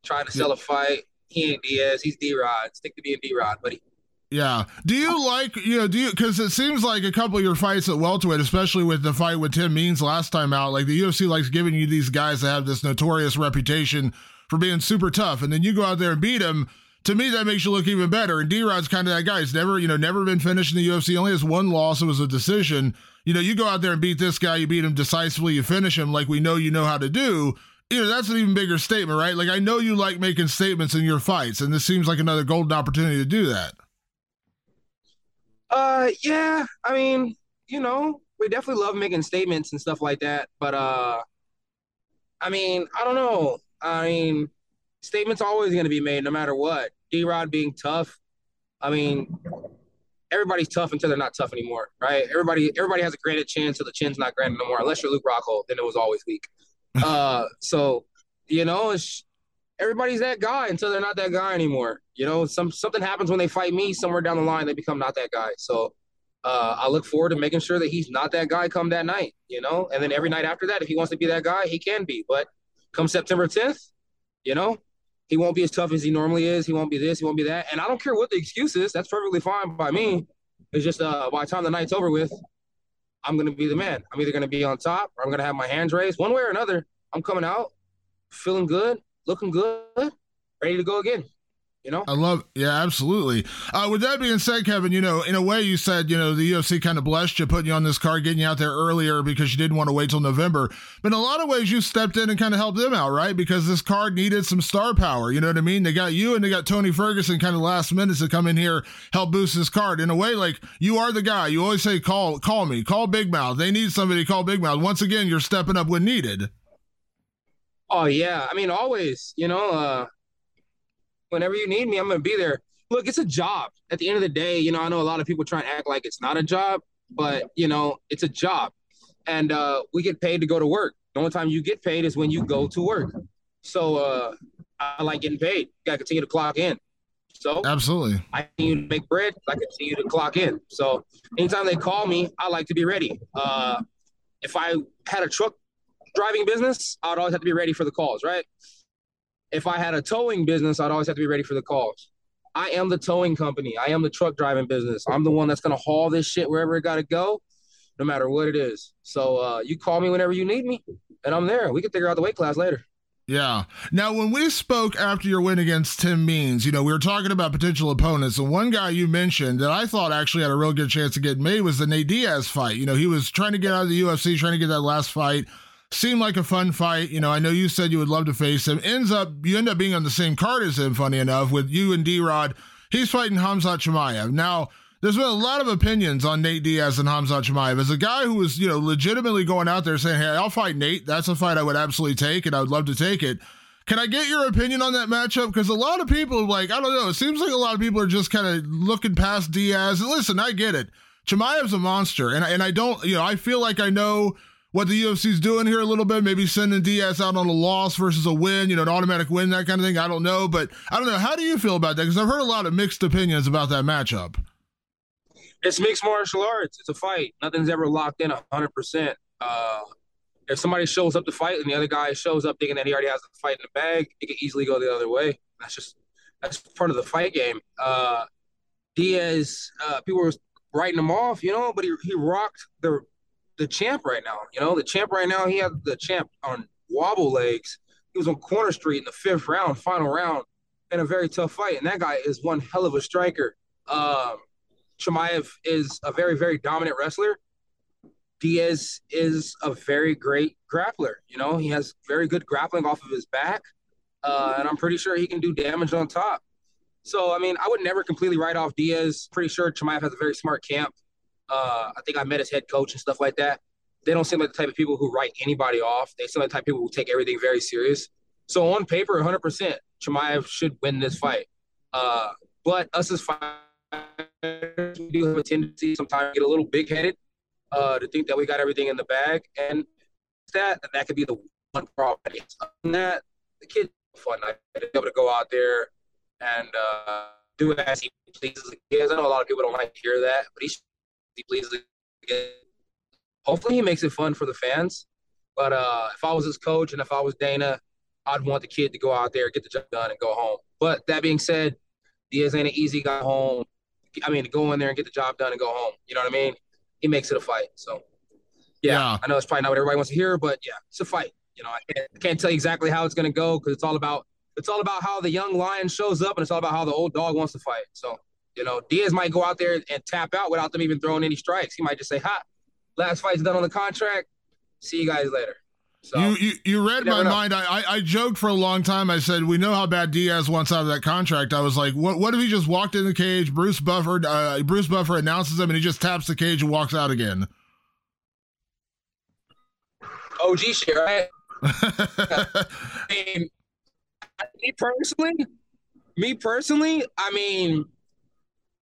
trying to sell a fight. He ain't Diaz. He's D Rod. Stick to being D Rod, buddy. Yeah. Do you like, you know, do you, because it seems like a couple of your fights at welterweight, especially with the fight with Tim Means last time out, like the UFC likes giving you these guys that have this notorious reputation for being super tough. And then you go out there and beat them to me, that makes you look even better. And D Rod's kind of that guy. He's never, you know, never been finished in the UFC. Only has one loss. It was a decision. You know, you go out there and beat this guy, you beat him decisively, you finish him like we know you know how to do. you know, that's an even bigger statement, right? Like I know you like making statements in your fights, and this seems like another golden opportunity to do that. Uh, yeah. I mean, you know, we definitely love making statements and stuff like that. But uh, I mean, I don't know. I mean, statements always going to be made no matter what. D Rod being tough. I mean, everybody's tough until they're not tough anymore, right? Everybody, everybody has a granted chin until the chin's not granted no more. Unless you're Luke Rockhold, then it was always weak. [LAUGHS] uh, so you know, it's everybody's that guy until they're not that guy anymore. You know, some something happens when they fight me somewhere down the line, they become not that guy. So uh, I look forward to making sure that he's not that guy come that night, you know, and then every night after that, if he wants to be that guy, he can be. But come September 10th, you know, he won't be as tough as he normally is. He won't be this, he won't be that. And I don't care what the excuse is. That's perfectly fine by me. It's just uh, by the time the night's over with, I'm to be the man. I'm either to be on top or I'm to have my hands raised. One way or another, I'm coming out feeling good, looking good, ready to go again. You know? I love, yeah, absolutely. Uh, with that being said, Kevin, you know, in a way, you said, you know, the UFC kind of blessed you, putting you on this card, getting you out there earlier because you didn't want to wait till November. But in a lot of ways, you stepped in and kind of helped them out, right? Because this card needed some star power. You know what I mean? They got you and they got Tony Ferguson kind of last minutes to come in here, help boost this card. In a way, like you are the guy. You always say, call, call me, call Big Mouth. They need somebody, call Big Mouth. Once again, you're stepping up when needed. Oh yeah, I mean always, you know, uh whenever you need me, I'm gonna be there. Look, it's a job. At the end of the day, you know, I know a lot of people try and act like it's not a job, but you know, it's a job. And uh we get paid to go to work. The only time you get paid is when you go to work. So uh I like getting paid. You gotta continue to clock in. So absolutely, I continue to make bread. I continue to clock in. So anytime they call me, I like to be ready. Uh, if I had a truck driving business, I'd always have to be ready for the calls, right? If I had a towing business, I'd always have to be ready for the calls. I am the towing company. I am the truck driving business. I'm the one that's to haul this shit wherever it got to go, no matter what it is. So uh, you call me whenever you need me, and I'm there. We can figure out the weight class later. Yeah. Now, when we spoke after your win against Tim Means, you know, we were talking about potential opponents, and one guy you mentioned that I thought actually had a real good chance to get made was the Nate Diaz fight. You know, he was trying to get out of the UFC, trying to get that last fight seemed like a fun fight. You know, I know you said you would love to face him. Ends up you end up being on the same card as him. Funny enough, with you and D Rod, he's fighting Hamzat Chimaev. Now, there's been a lot of opinions on Nate Diaz and Hamzat Chimaev. As a guy who was, you know, legitimately going out there saying, "Hey, I'll fight Nate. That's a fight I would absolutely take, and I would love to take it." Can I get your opinion on that matchup? Because a lot of people, like, I don't know, it seems like a lot of people are just kind of looking past Diaz. Listen, I get it. Chimaev's a monster, and and I don't, you know, I feel like I know what the UFC's doing here a little bit, maybe sending Diaz out on a loss versus a win, you know, an automatic win, that kind of thing. I don't know, but I don't know. How do you feel about that? Because I've heard a lot of mixed opinions about that matchup. It's mixed martial arts. It's a fight. Nothing's ever locked in 100%. Uh, if somebody shows up to fight and the other guy shows up thinking that he already has the fight in the bag, it could easily go the other way. That's just that's part of the fight game. Uh, Diaz, uh, people were writing him off, you know, but he, he rocked the the champ right now. You know, the champ right now, he had the champ on wobble legs. He was on Corner Street in the fifth round, final round, in a very tough fight. And that guy is one hell of a striker. Um, Chimaev is a very, very dominant wrestler. Diaz is a very great grappler. You know, he has very good grappling off of his back. Uh, and I'm pretty sure he can do damage on top. So, I mean, I would never completely write off Diaz. Pretty sure Chimaev has a very smart camp. Uh, I think I met his head coach and stuff like that. They don't seem like the type of people who write anybody off. They seem like the type of people who take everything very serious. So on paper, 100%, Chimaev should win this fight. Uh, but us as fighters, we do have a tendency sometimes to get a little big headed uh, to think that we got everything in the bag, and that that could be the one problem. And that the kid fun night to be able to go out there and uh, do as he pleases. I know a lot of people don't like to hear that, but he's he Hopefully, he makes it fun for the fans. But uh, if I was his coach and if I was Dana, I'd want the kid to go out there, get the job done, and go home. But that being said, Diaz ain't an easy guy home. I mean, to go in there and get the job done and go home. You know what I mean? He makes it a fight. So, yeah, yeah. I know it's probably not what everybody wants to hear, but yeah, it's a fight. You know, I can't, I can't tell you exactly how it's going to go because it's all about it's all about how the young lion shows up and it's all about how the old dog wants to fight. So you know, Diaz might go out there and tap out without them even throwing any strikes. He might just say, "Ha, last fight's done on the contract. See you guys later." So you, you you read my know. mind. I, I I joked for a long time. I said we know how bad Diaz wants out of that contract. I was like, what what if he just walked in the cage? Bruce Buffer uh, Bruce Buffer announces him and he just taps the cage and walks out again. OG shit, right? [LAUGHS] I mean, me personally, me personally, I mean,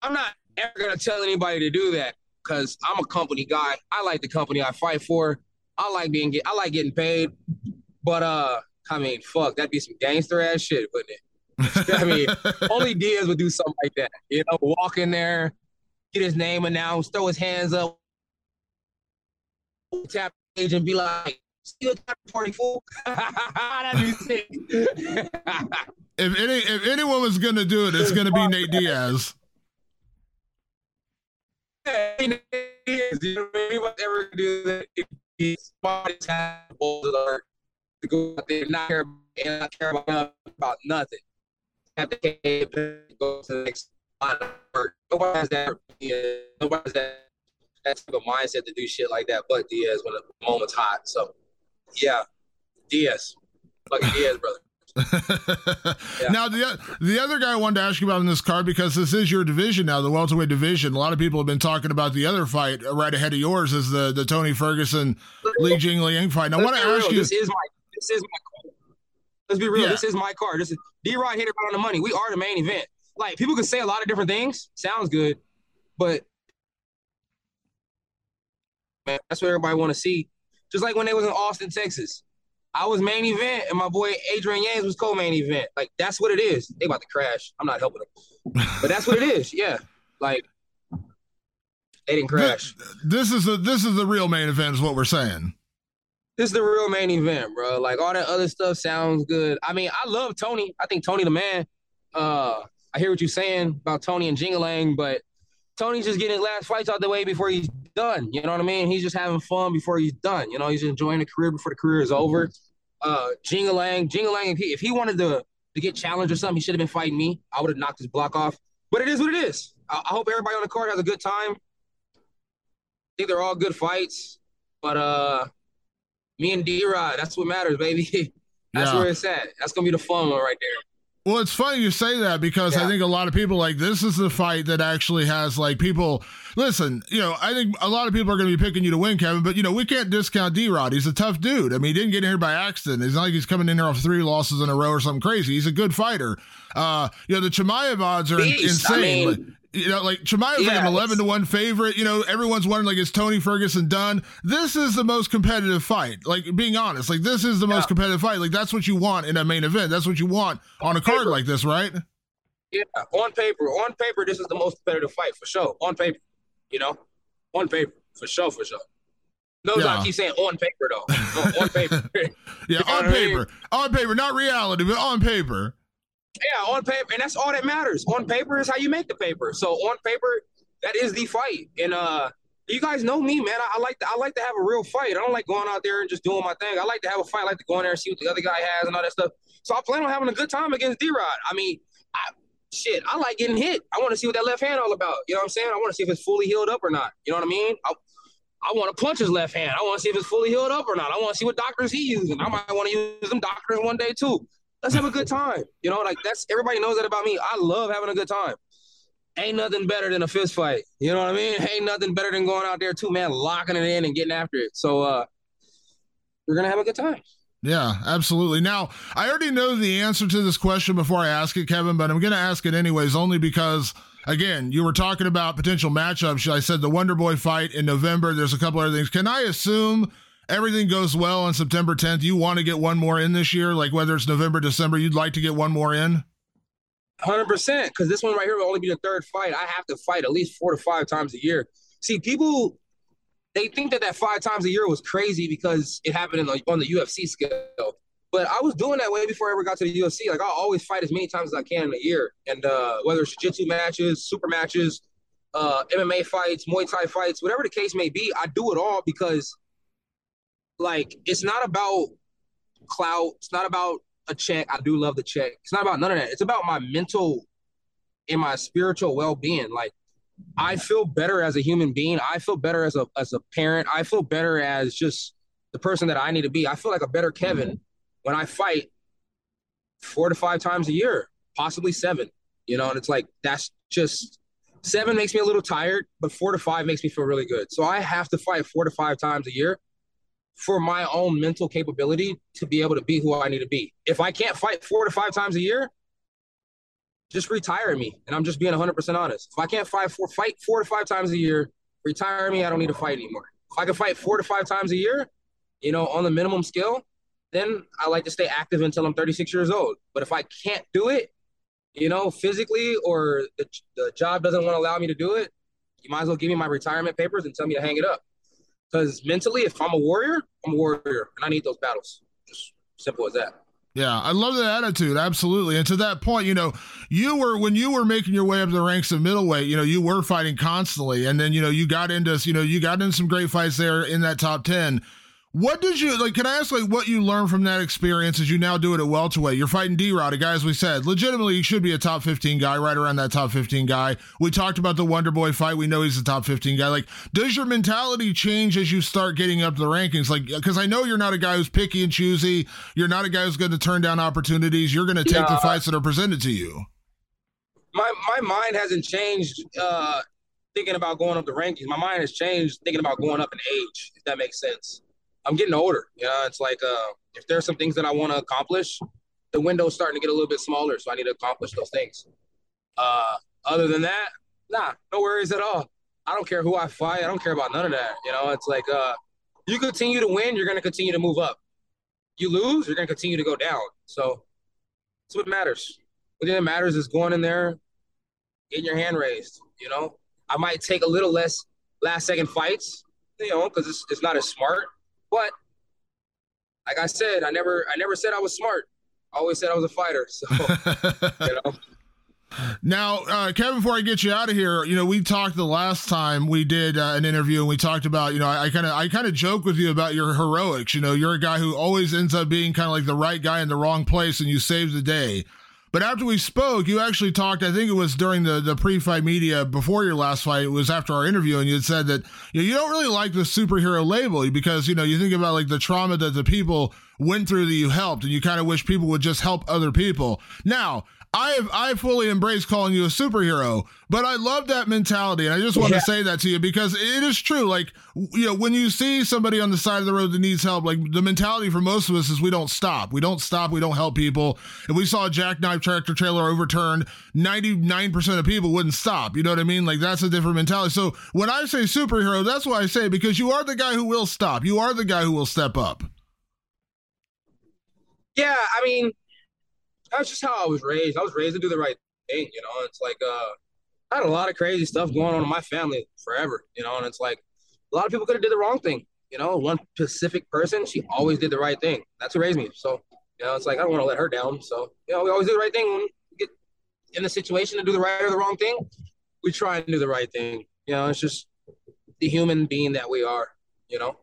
I'm not ever gonna tell anybody to do that because I'm a company guy. I like the company I fight for. I like being get, I like getting paid. But uh, I mean, fuck, that'd be some gangster ass shit, wouldn't it? I mean, [LAUGHS] only Diaz would do something like that. You know, walk in there, get his name announced, throw his hands up, tap page, and be like, "Still top forty fool." [LAUGHS] That'd be sick. [LAUGHS] if any if anyone was gonna do it, it's gonna be Nate Diaz. Know, anyone's ever do that if he's smart as hell to go out there not care about, and not care about, about nothing. Have to go to the next line of work. Nobody has that. Yeah, nobody has that. That type of mindset to do shit like that. But Diaz when the moment's hot. So, yeah, Diaz, fucking Diaz, brother. Now the the other guy I wanted to ask you about in this card because this is your division now, the welterweight division. A lot of people have been talking about the other fight right ahead of yours is the the Tony Ferguson Li Jing Liang fight. Now I want to ask real. you. This is my this is my card. Let's be real. Yeah. This is my card. This is D Rod hit it right on the money. We are the main event. Like people can say a lot of different things. Sounds good, but man, that's what everybody want to see. Just like when they was in Austin, Texas. I was main event, and my boy Adrian Yanes was co-main event. Like that's what it is. They about to crash. I'm not helping them, but that's what it is. Yeah, like they didn't crash. This is the this is the real main event, is what we're saying. this is the real main event, bro. Like all that other stuff sounds good. I mean, I love Tony. I think Tony the man. Uh, I hear what you're saying about Tony and Jingalang, but Tony's just getting his last fights out the way before he's done. You know what I mean? He's just having fun before he's done. You know, he's enjoying the career before the career is over. Uh, Jingalang, Jingalang, if he if he wanted to to get challenged or something, he should have been fighting me. I would have knocked his block off. But it is what it is. I, I hope everybody on the card has a good time. I think they're all good fights. But uh me and D Rod, that's what matters, baby. [LAUGHS] That's Yeah. where it's at. That's gonna be the fun one right there. Well, it's funny you say that because I think a lot of people like this is the fight that actually has like people. Listen, you know, I think a lot of people are going to be picking you to win, Kevin. But you know, we can't discount D Rod. He's a tough dude. I mean, he didn't get in here by accident. It's not like he's coming in here off three losses in a row or something crazy. He's a good fighter. Uh, you know, the Chimaev odds are Beast. I insane. mean- Like, you know, like Chimaev's like an eleven to one favorite. You know, everyone's wondering like, is Tony Ferguson done? This is the most competitive fight. Like being honest, like this is the most competitive fight. Like that's what you want in a main event. That's what you want on a card paper. like this, right? Yeah, on paper, on paper, this is the most competitive fight for sure. On paper, you know, on paper for sure, for sure. No, Yeah. I keep saying on paper though. On paper. [LAUGHS] Yeah, [LAUGHS] on what I mean? paper, on paper, not reality, but on paper. Yeah, on paper, and that's all that matters. On paper is how you make the paper. So on paper, that is the fight. And uh, you guys know me, man. I, I like to I like to have a real fight. I don't like going out there and just doing my thing. I like to have a fight. I like to go in there and see what the other guy has and all that stuff. So I plan on having a good time against D Rod. I mean, I, shit, I like getting hit. I want to see what that left hand all about. You know what I'm saying? I want to see if it's fully healed up or not. You know what I mean? I, I want to punch his left hand. I want to see if it's fully healed up or not. I want to see what doctors he using. I might want to use them doctors one day too. Let's have a good time. You know, like that's everybody knows that about me. I love having a good time. Ain't nothing better than a fist fight. You know what I mean? [LAUGHS] Ain't nothing better than going out there two man locking it in and getting after it. So uh we're gonna have a good time. Yeah, absolutely. Now, I already know the answer to this question before I ask it, Kevin, but I'm going to ask it anyways, only because, again, you were talking about potential matchups. I said the Wonder Boy fight in November. There's a couple other things. Can I assume everything goes well on September 10th? You want to get one more in this year? Like whether it's November, December, you'd like to get one more in? Hundred percent, because this one right here will only be the third fight. I have to fight at least four to five times a year. See, people they think that that five times a year was crazy because it happened the, on the UFC scale. But I was doing that way before I ever got to the UFC. Like I always fight as many times as I can in a year, and uh, whether it's jiu-jitsu matches, super matches, uh, MMA fights, Muay Thai fights, whatever the case may be, I do it all because, like, it's not about clout. It's not about a check. I do love the check. It's not about none of that. It's about my mental and my spiritual well-being. Like I feel better as a human being. I feel better as a as a parent. I feel better as just the person that I need to be. I feel like a better mm-hmm. Kevin when I fight four to five times a year, possibly seven. You know, and it's like that's just seven makes me a little tired, but four to five makes me feel really good. So I have to fight four to five times a year for my own mental capability to be able to be who I need to be. If I can't fight four to five times a year, just retire me. And I'm just being 100% honest. If I can't fight four, fight four to five times a year, retire me. I don't need to fight anymore. If I can fight four to five times a year, you know, on the minimum scale, then I like to stay active until I'm 36 years old. But if I can't do it, you know, physically or the, the job doesn't want to allow me to do it, you might as well give me my retirement papers and tell me to hang it up. Because mentally, if I'm a warrior, I'm a warrior, and I need those battles. Just simple as that. Yeah, I love that attitude. Absolutely. And to that point, you know, you were when you were making your way up the ranks of middleweight, you know, you were fighting constantly. And then, you know, you got into, you know, you got in some great fights there in that top 10. What did you like? Can I ask like what you learned from that experience as you now do it at welterweight? You're fighting D Rod, a guy as we said, legitimately you should be a top 15 guy, right around that top 15 guy. We talked about the Wonder Boy fight. We know he's a top 15 guy. Like, does your mentality change as you start getting up the rankings? Like, because I know you're not a guy who's picky and choosy. You're not a guy who's going to turn down opportunities. You're going to take the fights that are presented to you. My my mind hasn't changed. uh Thinking about going up the rankings, my mind has changed. Thinking about going up in age, if that makes sense. I'm getting older. You know, it's like uh, if there's some things that I want to accomplish, the window's starting to get a little bit smaller, so I need to accomplish those things. Uh, other than that, nah, no worries at all. I don't care who I fight. I don't care about none of that. You know, it's like uh, you continue to win, you're going to continue to move up. You lose, you're going to continue to go down. So that's what matters. What that matters is going in there, getting your hand raised. You know, I might take a little less last second fights, you know, because it's, it's not as smart. But like I said, I never I never said I was smart. I always said I was a fighter. So [LAUGHS] you know. Now, uh, Kevin, before I get you out of here, you know, we talked the last time we did uh, an interview and we talked about, you know, I kind of, I kind of joke with you about your heroics. You know, you're a guy who always ends up being kind of like the right guy in the wrong place and you save the day. But after we spoke, you actually talked. I think it was during the the pre-fight media before your last fight. It was after our interview, and you had said that you, know, you don't really like the superhero label because you know you think about like the trauma that the people went through that you helped, and you kind of wish people would just help other people. Now, I have I fully embrace calling you a superhero, but I love that mentality, and I just want yeah. to say that to you because it is true. Like you know, when you see somebody on the side of the road that needs help, like the mentality for most of us is we don't stop, we don't stop, we don't help people. If we saw a jackknife tractor trailer overturned, ninety nine percent of people wouldn't stop. You know what I mean? Like that's a different mentality. So when I say superhero, that's why I say because you are the guy who will stop. You are the guy who will step up. Yeah, I mean that's just how I was raised. I was raised to do the right thing, you know. It's like uh, I had a lot of crazy stuff going on in my family forever, you know. And it's like a lot of people could have did the wrong thing, you know. One specific person, she always did the right thing. That's who raised me. So you know, it's like I don't want to let her down. So you know, we always do the right thing when we get in the situation to do the right or the wrong thing. We try and do the right thing. You know, it's just the human being that we are. You know.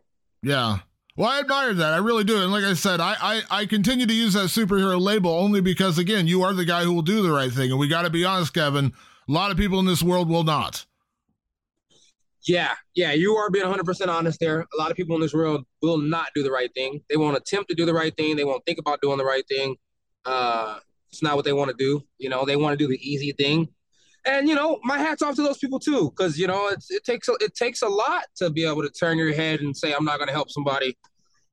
Yeah. Well, I admire that. I really do. And like I said, I, I, I continue to use that superhero label only because, again, you are the guy who will do the right thing. And we got to be honest, Kevin, a lot of people in this world will not. Yeah, yeah, you are being 100% honest there. A lot of people in this world will not do the right thing. They won't attempt to do the right thing. They won't think about doing the right thing. Uh, it's not what they want to do. You know, they want to do the easy thing. And you know, my hats off to those people too, because you know, it takes a, it takes a lot to be able to turn your head and say, "I'm not going to help somebody."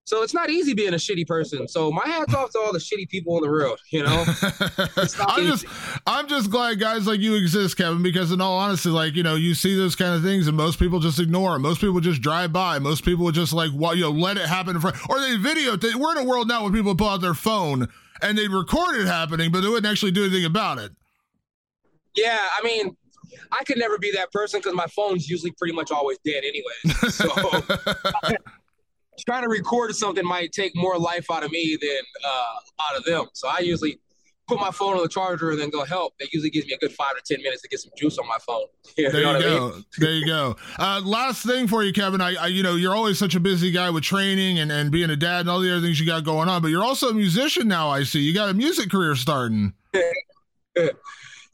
So it's not easy being a shitty person. So my hats off to all the shitty people in the world. You know, [LAUGHS] I'm just I'm just glad guys like you exist, Kevin. Because in all honesty, like you know, you see those kind of things, and most people just ignore them. Most people just drive by. Most people would just like, well, you know, let it happen in front, or they video. They, we're in a world now where people pull out their phone and they record it happening, but they wouldn't actually do anything about it. Yeah, I mean, I could never be that person because my phone's usually pretty much always dead anyway. So [LAUGHS] trying to record something might take more life out of me than uh, out of them. So I usually put my phone on the charger and then go help. That usually gives me a good five to ten minutes to get some juice on my phone. [LAUGHS] You there you go. I mean? there you go. [LAUGHS] Uh, last thing for you, Kevin. I, I, you know, you're always such a busy guy with training and, and being a dad and all the other things you got going on. But you're also a musician now. I see you got a music career starting.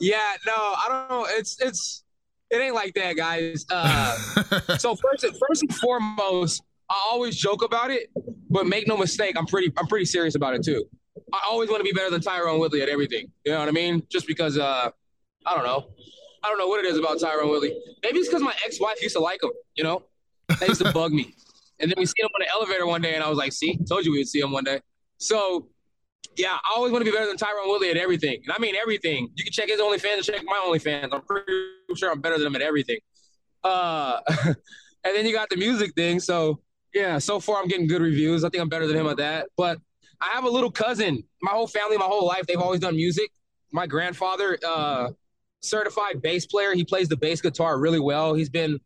Yeah. No, I don't know. It's it's it ain't like that, guys. Uh, [LAUGHS] so first first and foremost I always joke about it, but make no mistake, I'm pretty I'm pretty serious about it too. I always want to be better than Tyron Woodley at everything. You know what I mean? Just because uh I don't know. I don't know what it is about Tyron Woodley. Maybe it's because my ex-wife used to like him, you know? That used to bug me. And then we see him on the elevator one day, and I was like, see, told you we would see him one day. So yeah, I always want to be better than Tyron Woodley at everything. And I mean everything. You can check his OnlyFans and check my OnlyFans. I'm pretty sure I'm better than him at everything. Uh, [LAUGHS] and then you got the music thing. So yeah, so far I'm getting good reviews. I think I'm better than him at that. But I have a little cousin. My whole family, my whole life, they've always done music. My grandfather, uh, certified bass player. He plays the bass guitar really well. He's been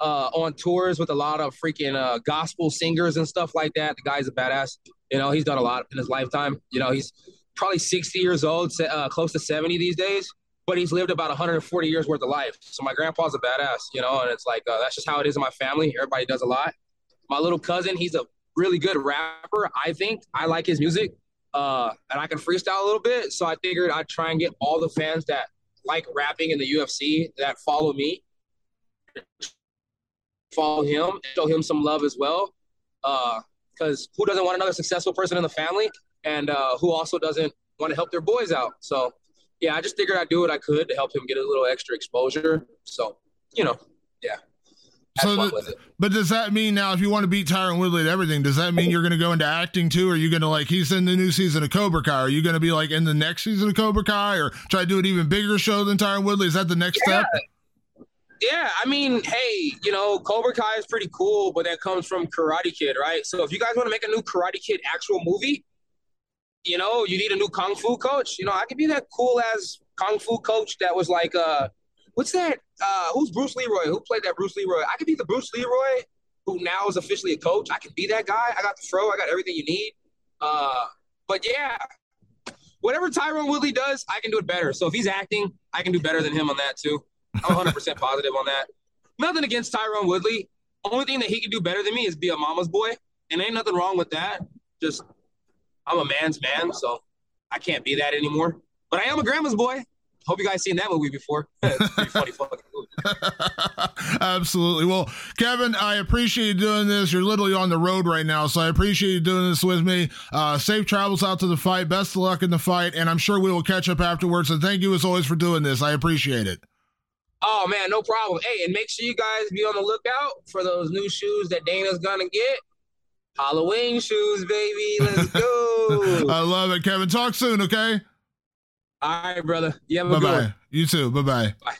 uh, on tours with a lot of freaking uh, gospel singers and stuff like that. The guy's a badass. You know, he's done a lot in his lifetime. You know, he's probably 60 years old, uh, close to 70 these days, but he's lived about 140 years worth of life. So my grandpa's a badass, you know, and it's like, uh, that's just how it is in my family. Everybody does a lot. My little cousin, he's a really good rapper. I think I like his music, uh, and I can freestyle a little bit. So I figured I'd try and get all the fans that like rapping in the UFC that follow me, follow him, show him some love as well. Because who doesn't want another successful person in the family, and uh, who also doesn't want to help their boys out? So yeah, I just figured I'd do what I could to help him get a little extra exposure. So you know, yeah. So, the, but does that mean now if you want to beat Tyron Woodley at everything, does that mean you're going to go into acting too? Or are you going to like he's in the new season of Cobra Kai? Are you going to be like in the next season of Cobra Kai, or try to do an even bigger show than Tyron Woodley? Is that the next yeah. step? Yeah, I mean, hey, you know, Cobra Kai is pretty cool, but that comes from Karate Kid, right? So if you guys want to make a new Karate Kid actual movie, you know, you need a new kung fu coach. You know, I could be that cool as kung fu coach that was like, uh, what's that? Uh, who's Bruce Leroy? Who played that Bruce Leroy? I could be the Bruce Leroy who now is officially a coach. I can be that guy. I got the throw. I got everything you need. Uh, but yeah, whatever Tyron Woodley does, I can do it better. So if he's acting, I can do better than him on that too. I'm 100 percent positive on that. Nothing against Tyron Woodley. Only thing that he can do better than me is be a mama's boy, and ain't nothing wrong with that. Just I'm a man's man, so I can't be that anymore. But I am a grandma's boy. Hope you guys seen that movie before. [LAUGHS] funny fucking movie. [LAUGHS] Absolutely. Well, Kevin, I appreciate you doing this. You're literally on the road right now, so I appreciate you doing this with me. Uh, safe travels out to the fight. Best of luck in the fight, and I'm sure we will catch up afterwards. And thank you as always for doing this. I appreciate it. Oh man, no problem. Hey, and make sure you guys be on the lookout for those new shoes that Dana's gonna get. Halloween shoes, baby. Let's go. [LAUGHS] I love it, Kevin. Talk soon, okay? All right, brother. You have a bye good bye. You too. Bye-bye. Bye.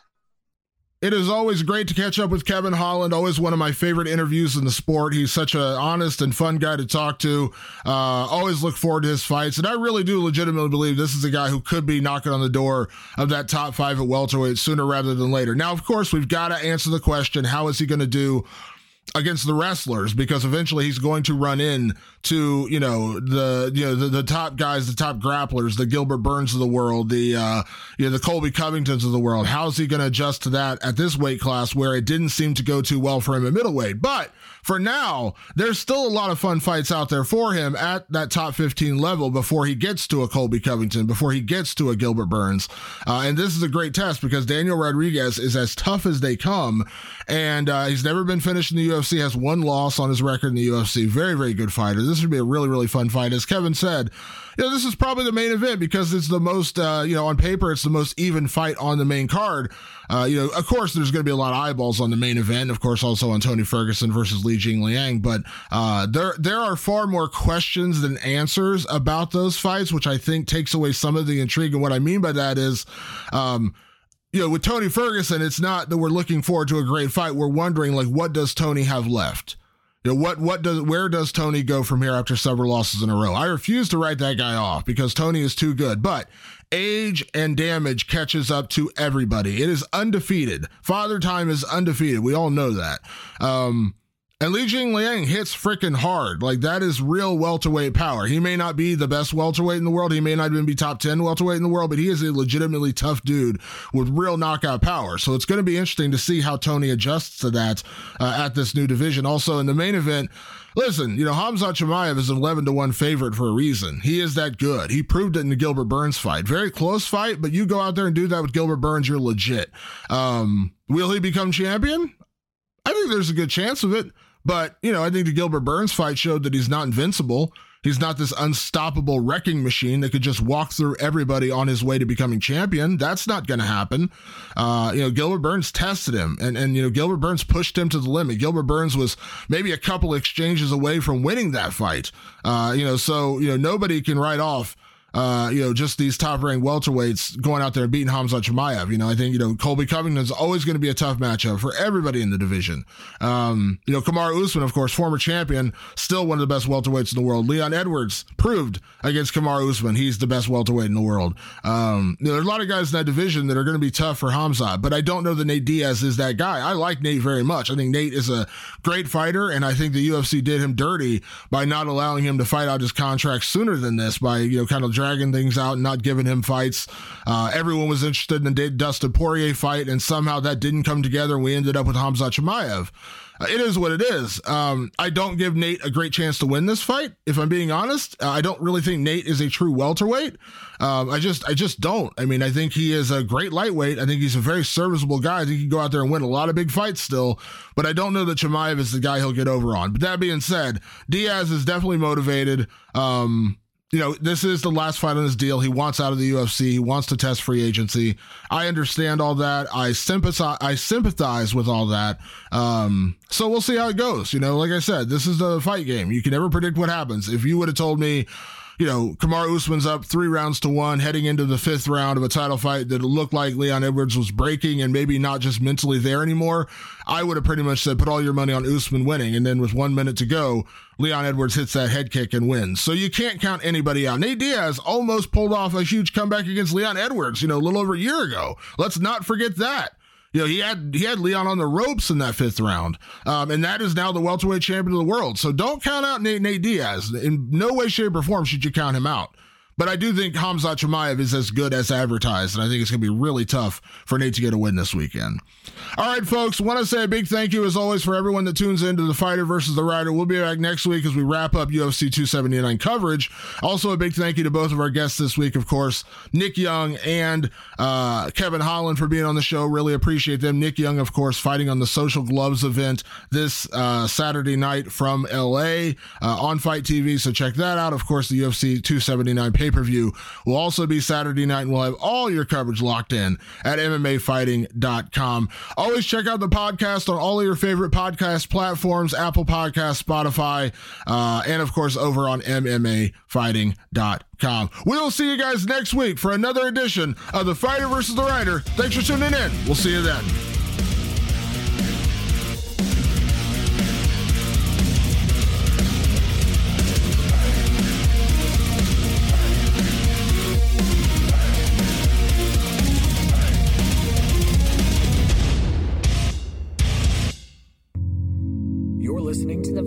It is always great to catch up with Kevin Holland. Always one of my favorite interviews in the sport. He's such an honest and fun guy to talk to. Uh, always look forward to his fights. And I really do legitimately believe this is a guy who could be knocking on the door of that top five at welterweight sooner rather than later. Now, of course, we've got to answer the question how is he going to do against the wrestlers because eventually he's going to run in to you know the you know the, the top guys the top grapplers the gilbert burns of the world the uh you know the colby covingtons of the world how's he going to adjust to that at this weight class where it didn't seem to go too well for him at middleweight but for now, there's still a lot of fun fights out there for him at that top 15 level before he gets to a Colby Covington, before he gets to a Gilbert Burns. Uh, and this is a great test because Daniel Rodriguez is as tough as they come. And uh, he's never been finished in the UFC, has one loss on his record in the UFC. Very, very good fighter. This would be a really, really fun fight. As Kevin said, you know, this is probably the main event because it's the most, uh, you know, on paper, it's the most even fight on the main card. Uh, you know, of course, there's going to be a lot of eyeballs on the main event. Of course, also on Tony Ferguson versus Li Jingliang. But uh, there there are far more questions than answers about those fights, which I think takes away some of the intrigue. And what I mean by that is, um, you know, with Tony Ferguson, it's not that we're looking forward to a great fight. We're wondering like, what does Tony have left? You know, what what does where does Tony go from here after several losses in a row? I refuse to write that guy off because Tony is too good. But age and damage catches up to everybody. It is undefeated. Father Time is undefeated. We all know that. Um, and Li Jingliang hits freaking hard. Like that is real welterweight power. He may not be the best welterweight in the world. He may not even be top 10 welterweight in the world, but he is a legitimately tough dude with real knockout power. So it's going to be interesting to see how Tony adjusts to that uh, at this new division. Also in the main event, Listen, you know, Hamza Chimaev is an 11 to 1 favorite for a reason. He is that good. He proved it in the Gilbert Burns fight. Very close fight, but you go out there and do that with Gilbert Burns, you're legit. Um, will he become champion? I think there's a good chance of it. But, you know, I think the Gilbert Burns fight showed that he's not invincible. He's not this unstoppable wrecking machine that could just walk through everybody on his way to becoming champion. That's not going to happen. Uh, you know, Gilbert Burns tested him, and and you know Gilbert Burns pushed him to the limit. Gilbert Burns was maybe a couple exchanges away from winning that fight. Uh, you know, so you know nobody can write off uh, you know, just these top ranked welterweights going out there and beating Hamza Chimaev. You know, I think, you know, Colby Covington's always going to be a tough matchup for everybody in the division. Um, you know, Kamaru Usman, of course, former champion, still one of the best welterweights in the world. Leon Edwards proved against Kamaru Usman he's the best welterweight in the world. Um, you know, there's a lot of guys in that division that are going to be tough for Hamza, but I don't know that Nate Diaz is that guy. I like Nate very much. I think Nate is a great fighter, and I think the UFC did him dirty by not allowing him to fight out his contract sooner than this by, you know, kind of dragging things out and not giving him fights. Uh, everyone was interested in the Dustin Poirier fight, and somehow that didn't come together, and we ended up with Hamza Chimaev. Uh, it is what it is. Um, I don't give Nate a great chance to win this fight. If I'm being honest, uh, I don't really think Nate is a true welterweight. Um, I just, I just don't. I mean, I think he is a great lightweight. I think he's a very serviceable guy. I think he can go out there and win a lot of big fights still. But I don't know that Chimaev is the guy he'll get over on. But that being said, Diaz is definitely motivated. Um, you know, this is the last fight on his deal. He wants out of the UFC. He wants to test free agency. I understand all that. I sympathize. I sympathize with all that. Um, so we'll see how it goes. You know, like I said, this is the fight game. You can never predict what happens. If you would have told me, you know, Kamar Usman's up three rounds to one, heading into the fifth round of a title fight that looked like Leon Edwards was breaking and maybe not just mentally there anymore. I would have pretty much said, put all your money on Usman winning. And then with one minute to go, Leon Edwards hits that head kick and wins. So you can't count anybody out. Nate Diaz almost pulled off a huge comeback against Leon Edwards, you know, a little over a year ago. Let's not forget that. You know, he had he had Leon on the ropes in that fifth round, um, and that is now the welterweight champion of the world. So don't count out Nate, Nate Diaz. In no way, shape, or form should you count him out. But I do think Hamza Chimaev is as good as advertised, and I think it's going to be really tough for Nate to get a win this weekend. All right, folks, want to say a big thank you as always for everyone that tunes into the fighter versus the writer. We'll be back next week as we wrap up UFC 279 coverage. Also, a big thank you to both of our guests this week, of course, Nick Young and uh, Kevin Holland for being on the show. Really appreciate them. Nick Young, of course, fighting on the Social Gloves event this uh, Saturday night from LA uh, on FITE TV. So check that out. Of course, the UFC 279 pay per view will also be Saturday night, and we'll have all your coverage locked in at MMAfighting.com. Always check out the podcast on all of your favorite podcast platforms Apple Podcast, Spotify, uh, and of course over on MMAfighting.com. We'll see you guys next week for another edition of The Fighter versus the Writer. Thanks for tuning in. We'll see you then.